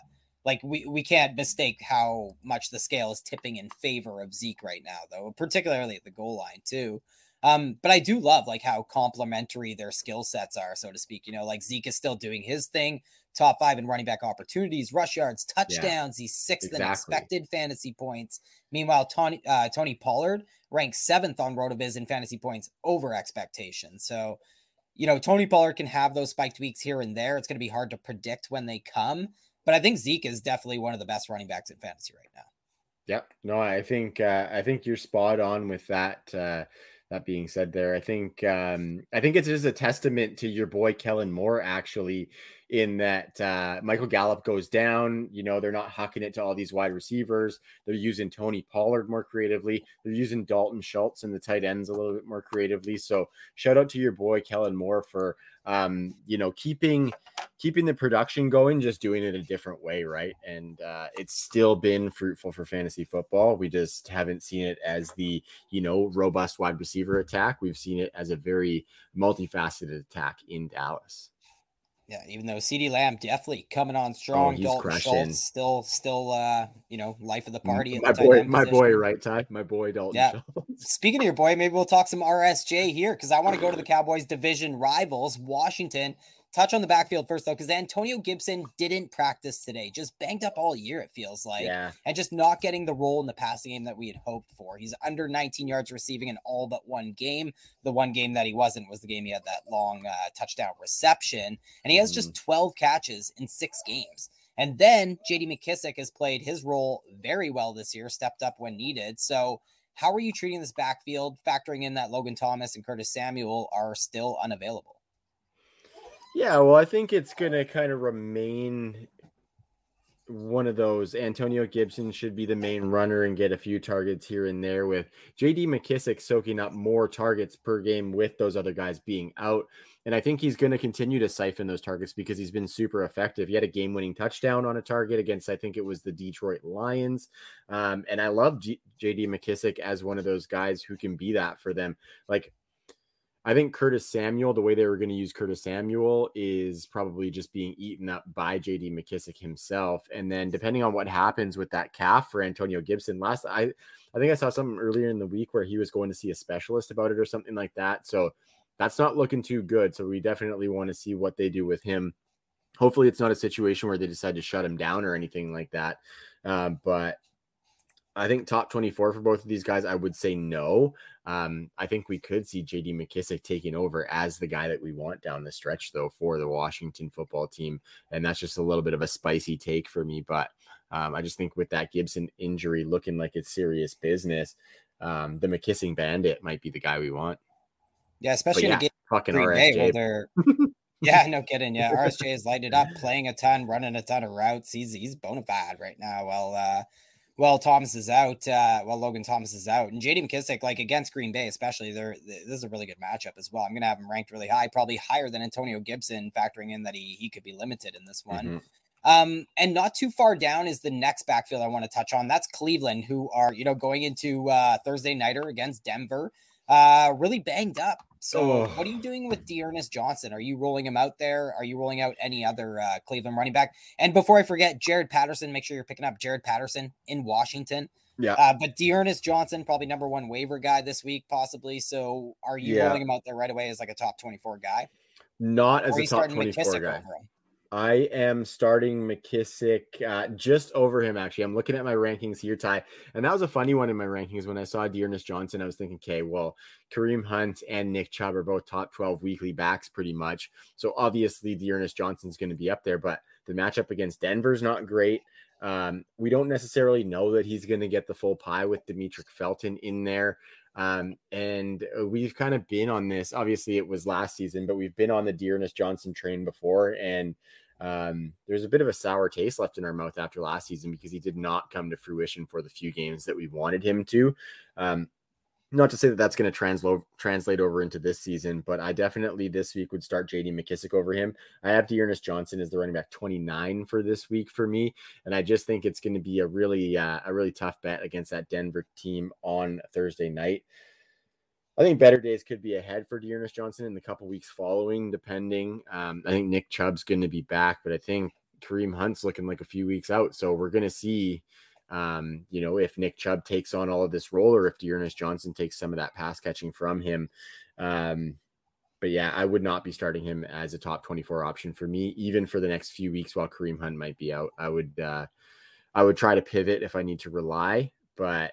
like we we can't mistake how much the scale is tipping in favor of Zeke right now, though, particularly at the goal line too. Um, but I do love like how complementary their skill sets are, so to speak. You know, like Zeke is still doing his thing, top five in running back opportunities, rush yards, touchdowns. Yeah, He's sixth exactly. in expected fantasy points. Meanwhile, Tony uh, Tony Pollard ranks seventh on Rotoviz in fantasy points over expectation. So, you know, Tony Pollard can have those spiked weeks here and there. It's going to be hard to predict when they come. But I think Zeke is definitely one of the best running backs in fantasy right now. Yep. No, I think uh, I think you're spot on with that. Uh, that being said, there, I think um, I think it's just a testament to your boy Kellen Moore actually in that uh, Michael Gallup goes down. You know, they're not hucking it to all these wide receivers. They're using Tony Pollard more creatively. They're using Dalton Schultz and the tight ends a little bit more creatively. So shout out to your boy Kellen Moore for um, you know keeping keeping the production going, just doing it a different way, right? And uh, it's still been fruitful for fantasy football. We just haven't seen it as the you know robust wide receiver attack. We've seen it as a very multifaceted attack in Dallas. Yeah, even though CeeDee Lamb definitely coming on strong, oh, Dalton crushing. Schultz still, still, uh, you know, life of the party. My boy, my boy, right, Ty, my boy, Dalton. Yeah. Schultz. Speaking of your boy, maybe we'll talk some RSJ here because I want to go to the Cowboys' division rivals, Washington. Touch on the backfield first, though, because Antonio Gibson didn't practice today. Just banged up all year, it feels like. Yeah. And just not getting the role in the passing game that we had hoped for. He's under 19 yards receiving in all but one game. The one game that he wasn't was the game he had that long uh, touchdown reception. And he has mm. just 12 catches in six games. And then JD McKissic has played his role very well this year, stepped up when needed. So, how are you treating this backfield, factoring in that Logan Thomas and Curtis Samuel are still unavailable? Yeah, well, I think it's going to kind of remain one of those. Antonio Gibson should be the main runner and get a few targets here and there, with JD McKissic soaking up more targets per game with those other guys being out. And I think he's going to continue to siphon those targets because he's been super effective. He had a game winning touchdown on a target against, I think it was the Detroit Lions. Um, and I love G- JD McKissic as one of those guys who can be that for them. Like, I think Curtis Samuel, the way they were going to use Curtis Samuel is probably just being eaten up by JD McKissic himself. And then depending on what happens with that calf for Antonio Gibson, last I I think I saw something earlier in the week where he was going to see a specialist about it or something like that. So that's not looking too good. So we definitely want to see what they do with him. Hopefully it's not a situation where they decide to shut him down or anything like that. Um, but I think top 24 for both of these guys, I would say no. Um, I think we could see JD McKissic taking over as the guy that we want down the stretch, though, for the Washington football team. And that's just a little bit of a spicy take for me. But um, I just think with that Gibson injury looking like it's serious business, um, the McKissic bandit might be the guy we want. Yeah, especially yeah, in a game fucking RSJ. they're yeah, no kidding. Yeah, RSJ is lighted up, playing a ton, running a ton of routes. He's he's bona fide right now. Well, uh, well, Thomas is out. Uh, well, Logan Thomas is out, and JD McKissic, like against Green Bay, especially, there. This is a really good matchup as well. I'm going to have him ranked really high, probably higher than Antonio Gibson, factoring in that he he could be limited in this one. Mm-hmm. Um, and not too far down is the next backfield I want to touch on. That's Cleveland, who are you know going into uh, Thursday nighter against Denver, uh, really banged up. So, oh. what are you doing with D'Ernest Johnson? Are you rolling him out there? Are you rolling out any other uh, Cleveland running back? And before I forget, Jaret Patterson, make sure you're picking up Jaret Patterson in Washington. Yeah. Uh, but D'Ernest Johnson, probably number one waiver guy this week, possibly. So, are you yeah. rolling him out there right away as like a top 24 guy? Not as a top 24 guy. I am starting McKissic uh, just over him. Actually, I'm looking at my rankings here, Ty, and that was a funny one in my rankings. When I saw D'Ernest Johnson, I was thinking, okay, well, Kareem Hunt and Nick Chubb are both top 12 weekly backs, pretty much. So obviously, D'Ernest Johnson's going to be up there, but the matchup against Denver's not great. Um, we don't necessarily know that he's going to get the full pie with Demetric Felton in there. Um, and uh, we've kind of been on this. Obviously, it was last season, but we've been on the D'Ernest Johnson train before, and um, there's a bit of a sour taste left in our mouth after last season because he did not come to fruition for the few games that we wanted him to. Um, not to say that that's going to translate translate over into this season, but I definitely this week would start JD McKissic over him. I have D'Ernest Johnson as the running back 29 for this week for me, and I just think it's going to be a really uh, a really tough bet against that Denver team on Thursday night. I think better days could be ahead for D'Ernest Johnson in the couple weeks following, depending. Um, I think Nick Chubb's going to be back, but I think Kareem Hunt's looking like a few weeks out. So we're going to see, um, you know, if Nick Chubb takes on all of this role or if D'Ernest Johnson takes some of that pass catching from him. Um, but yeah, I would not be starting him as a top 24 option for me, even for the next few weeks while Kareem Hunt might be out. I would, uh, I would try to pivot if I need to rely, but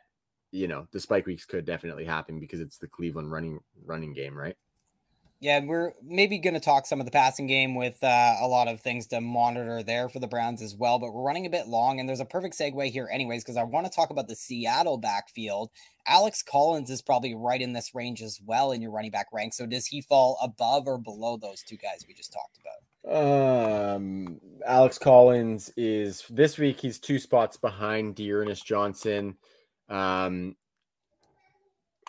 you know the spike weeks could definitely happen because it's the Cleveland running running game, right? Yeah, we're maybe going to talk some of the passing game with uh, a lot of things to monitor there for the Browns as well. But we're running a bit long, and there's a perfect segue here, anyways, because I want to talk about the Seattle backfield. Alex Collins is probably right in this range as well in your running back rank. So does he fall above or below those two guys we just talked about? Um, Alex Collins is this week. He's two spots behind D'Ernest Johnson. Um,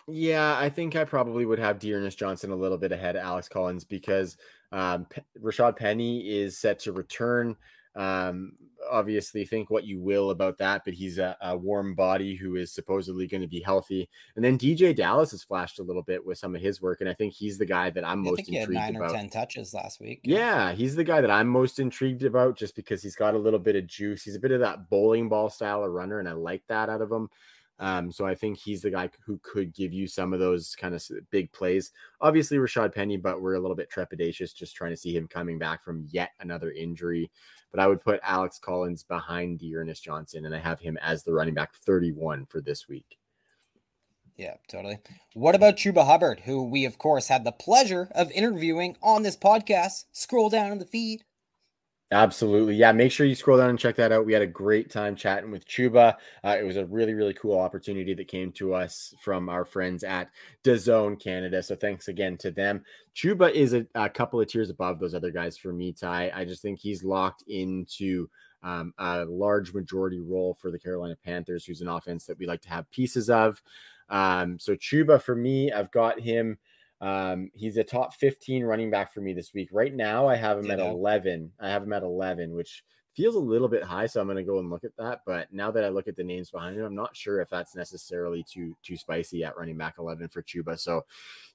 yeah, I think I probably would have D'Ernest Johnson a little bit ahead of Alex Collins because um, P- Rashad Penny is set to return. Um, obviously, think what you will about that, but he's a, a warm body who is supposedly going to be healthy. And then DeeJay Dallas has flashed a little bit with some of his work, and I think he's the guy that I'm I most intrigued nine about. Or ten touches last week. Yeah, he's the guy that I'm most intrigued about, just because he's got a little bit of juice. He's a bit of that bowling ball style of runner, and I like that out of him. Um, so I think he's the guy who could give you some of those kind of big plays. Obviously, Rashad Penny, but we're a little bit trepidatious just trying to see him coming back from yet another injury. But I would put Alex Collins behind D'Ernest Johnson, and I have him as the running back 31 for this week. Yeah, totally. What about Chuba Hubbard, who we, of course, had the pleasure of interviewing on this podcast? Scroll down in the feed. Absolutely. Yeah. Make sure you scroll down and check that out. We had a great time chatting with Chuba. Uh, it was a really, really cool opportunity that came to us from our friends at DAZN Canada. So thanks again to them. Chuba is a, a couple of tiers above those other guys for me, Ty. I just think he's locked into um, a large majority role for the Carolina Panthers, who's an offense that we like to have pieces of. Um, so Chuba, for me, I've got him um, he's a top 15 running back for me this week. Right now, I have him yeah. at 11. I have him at 11, which feels a little bit high. So I'm going to go and look at that. But now that I look at the names behind him, I'm not sure if that's necessarily too too spicy at running back 11 for Chuba. So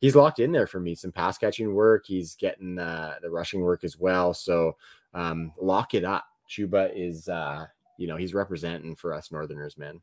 he's locked in there for me. Some pass catching work. He's getting uh, the rushing work as well. So um, lock it up. Chuba is, uh, you know, he's representing for us Northerners, man.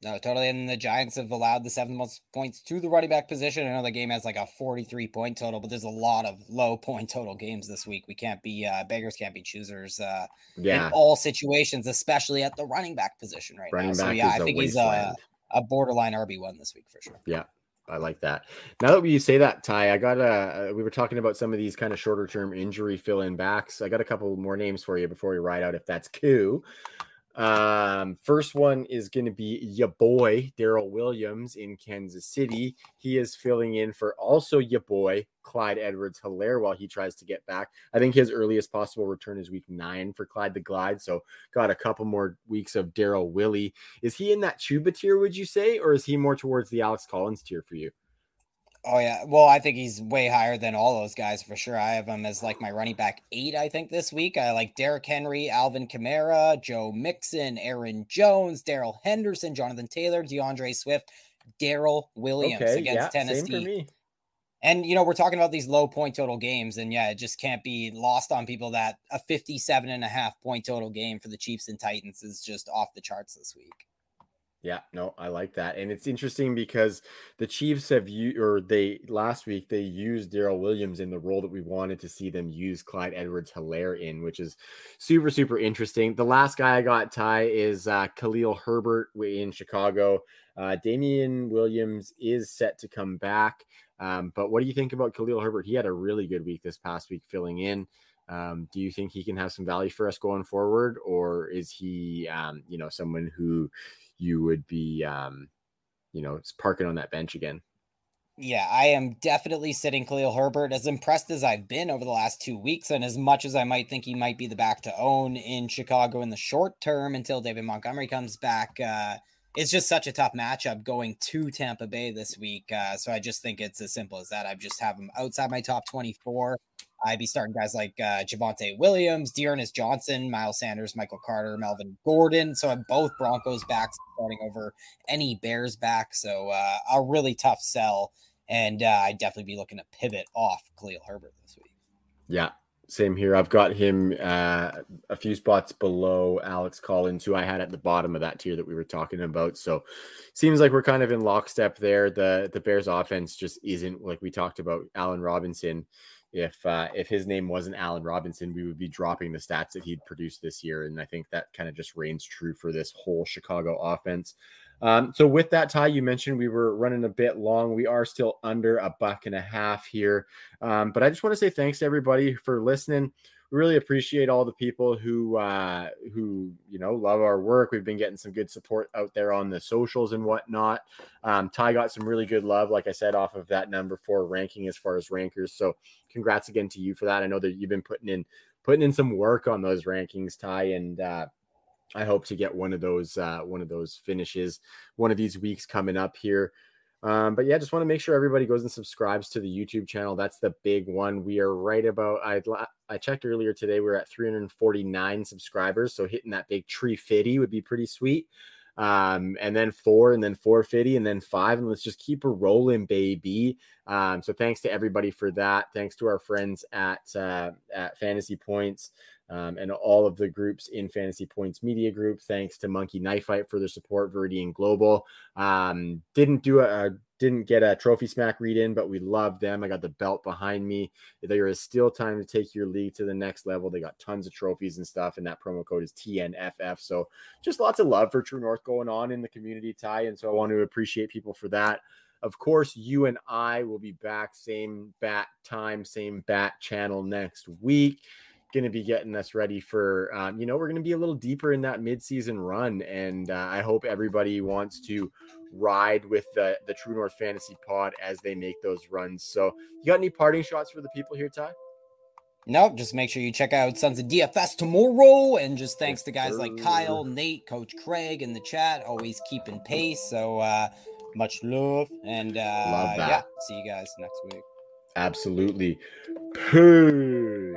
No, totally. And the Giants have allowed the seven most points to the running back position. I know the game has like a 43 point total, but there's a lot of low point total games this week. We can't be uh beggars can't be choosers uh yeah. in all situations, especially at the running back position right running now. So yeah, I think he's a, a borderline RB one this week for sure. Yeah. I like that. Now that you say that, Ty, I got a. We were talking about some of these kind of shorter term injury fill in backs. I got a couple more names for you before we ride out, if that's cool. Um, first one is going to be your boy Darrel Williams in Kansas City. He is filling in for also your boy Clyde Edwards Helaire while he tries to get back. I think his earliest possible return is week nine for Clyde the Glide. So got a couple more weeks of Darrel Willie. Is he in that Chuba tier, would you say, or is he more towards the Alex Collins tier for you? Oh yeah, well I think he's way higher than all those guys for sure. I have him as like my running back eight. I think this week I like Derrick Henry, Alvin Kamara, Joe Mixon, Aaron Jones, Darrell Henderson, Jonathan Taylor, DeAndre Swift, Darrel Williams okay, against yeah, Tennessee. And you know we're talking about these low point total games, and yeah, it just can't be lost on people that a 57 and a half point total game for the Chiefs and Titans is just off the charts this week. Yeah, no, I like that. And it's interesting because the Chiefs have you or they last week they used Darrel Williams in the role that we wanted to see them use Clyde Edwards Helaire in, which is super, super interesting. The last guy I got Ty is uh, Khalil Herbert in Chicago. Uh, Damien Williams is set to come back. Um, but what do you think about Khalil Herbert? He had a really good week this past week filling in. Um, do you think he can have some value for us going forward, or is he, um, you know, someone who you would be, um, you know, parking on that bench again. Yeah, I am definitely sitting Khalil Herbert. As impressed as I've been over the last two weeks, and as much as I might think he might be the back to own in Chicago in the short term until David Montgomery comes back, uh, it's just such a tough matchup going to Tampa Bay this week. Uh, so I just think it's as simple as that. I just have him outside my top 24. I'd be starting guys like uh, Javonte Williams, D'Ernest Johnson, Miles Sanders, Michael Carter, Melvin Gordon. So I'm both Broncos backs starting over any Bears back. So uh, a really tough sell. And uh, I'd definitely be looking to pivot off Khalil Herbert this week. Yeah, same here. I've got him uh, a few spots below Alex Collins, who I had at the bottom of that tier that we were talking about. So seems like we're kind of in lockstep there. The the Bears offense just isn't like we talked about Allen Robinson if uh, if his name wasn't Allen Robinson, we would be dropping the stats that he'd produced this year, and I think that kind of just reigns true for this whole Chicago offense. Um, so with that, Ty, you mentioned we were running a bit long. We are still under a buck and a half here, um, but I just want to say thanks to everybody for listening we really appreciate all the people who uh, who you know love our work. We've been getting some good support out there on the socials and whatnot. Um, Ty got some really good love, like I said, off of that number four ranking as far as rankers. So congrats again to you for that. I know that you've been putting in putting in some work on those rankings, Ty, and uh, I hope to get one of those uh, one of those finishes one of these weeks coming up here. Um, but yeah, just want to make sure everybody goes and subscribes to the YouTube channel. That's the big one. We are right about I I checked earlier today. We are at 349 subscribers, so hitting that big tree fifty would be pretty sweet. Um, and then four, and then 450, and then five, and let's just keep a rolling, baby. Um, so thanks to everybody for that. Thanks to our friends at uh, at Fantasy Points um, and all of the groups in Fantasy Points Media Group. Thanks to Monkey Knife Fight for their support, Viridian Global. Um, didn't do a, didn't get a TrophySmack read in, but we love them. I got the belt behind me. There is still time to take your league to the next level. They got tons of trophies and stuff, and that promo code is TNFF. So just lots of love for True North going on in the community, Ty. And so I want to appreciate people for that. Of course, you and I will be back same bat time, same bat channel next week going to be getting us ready for, um, you know, we're going to be a little deeper in that midseason run. And uh, I hope everybody wants to ride with the, the True North Fantasy Pod as they make those runs. So, you got any parting shots for the people here, Ty? No, Just make sure you check out Sons of DFS tomorrow. And just thanks to guys like Kyle, Nate, Coach Craig in the chat, always keeping pace. So, uh, much love. And uh, love yeah, see you guys next week. Absolutely. Peace.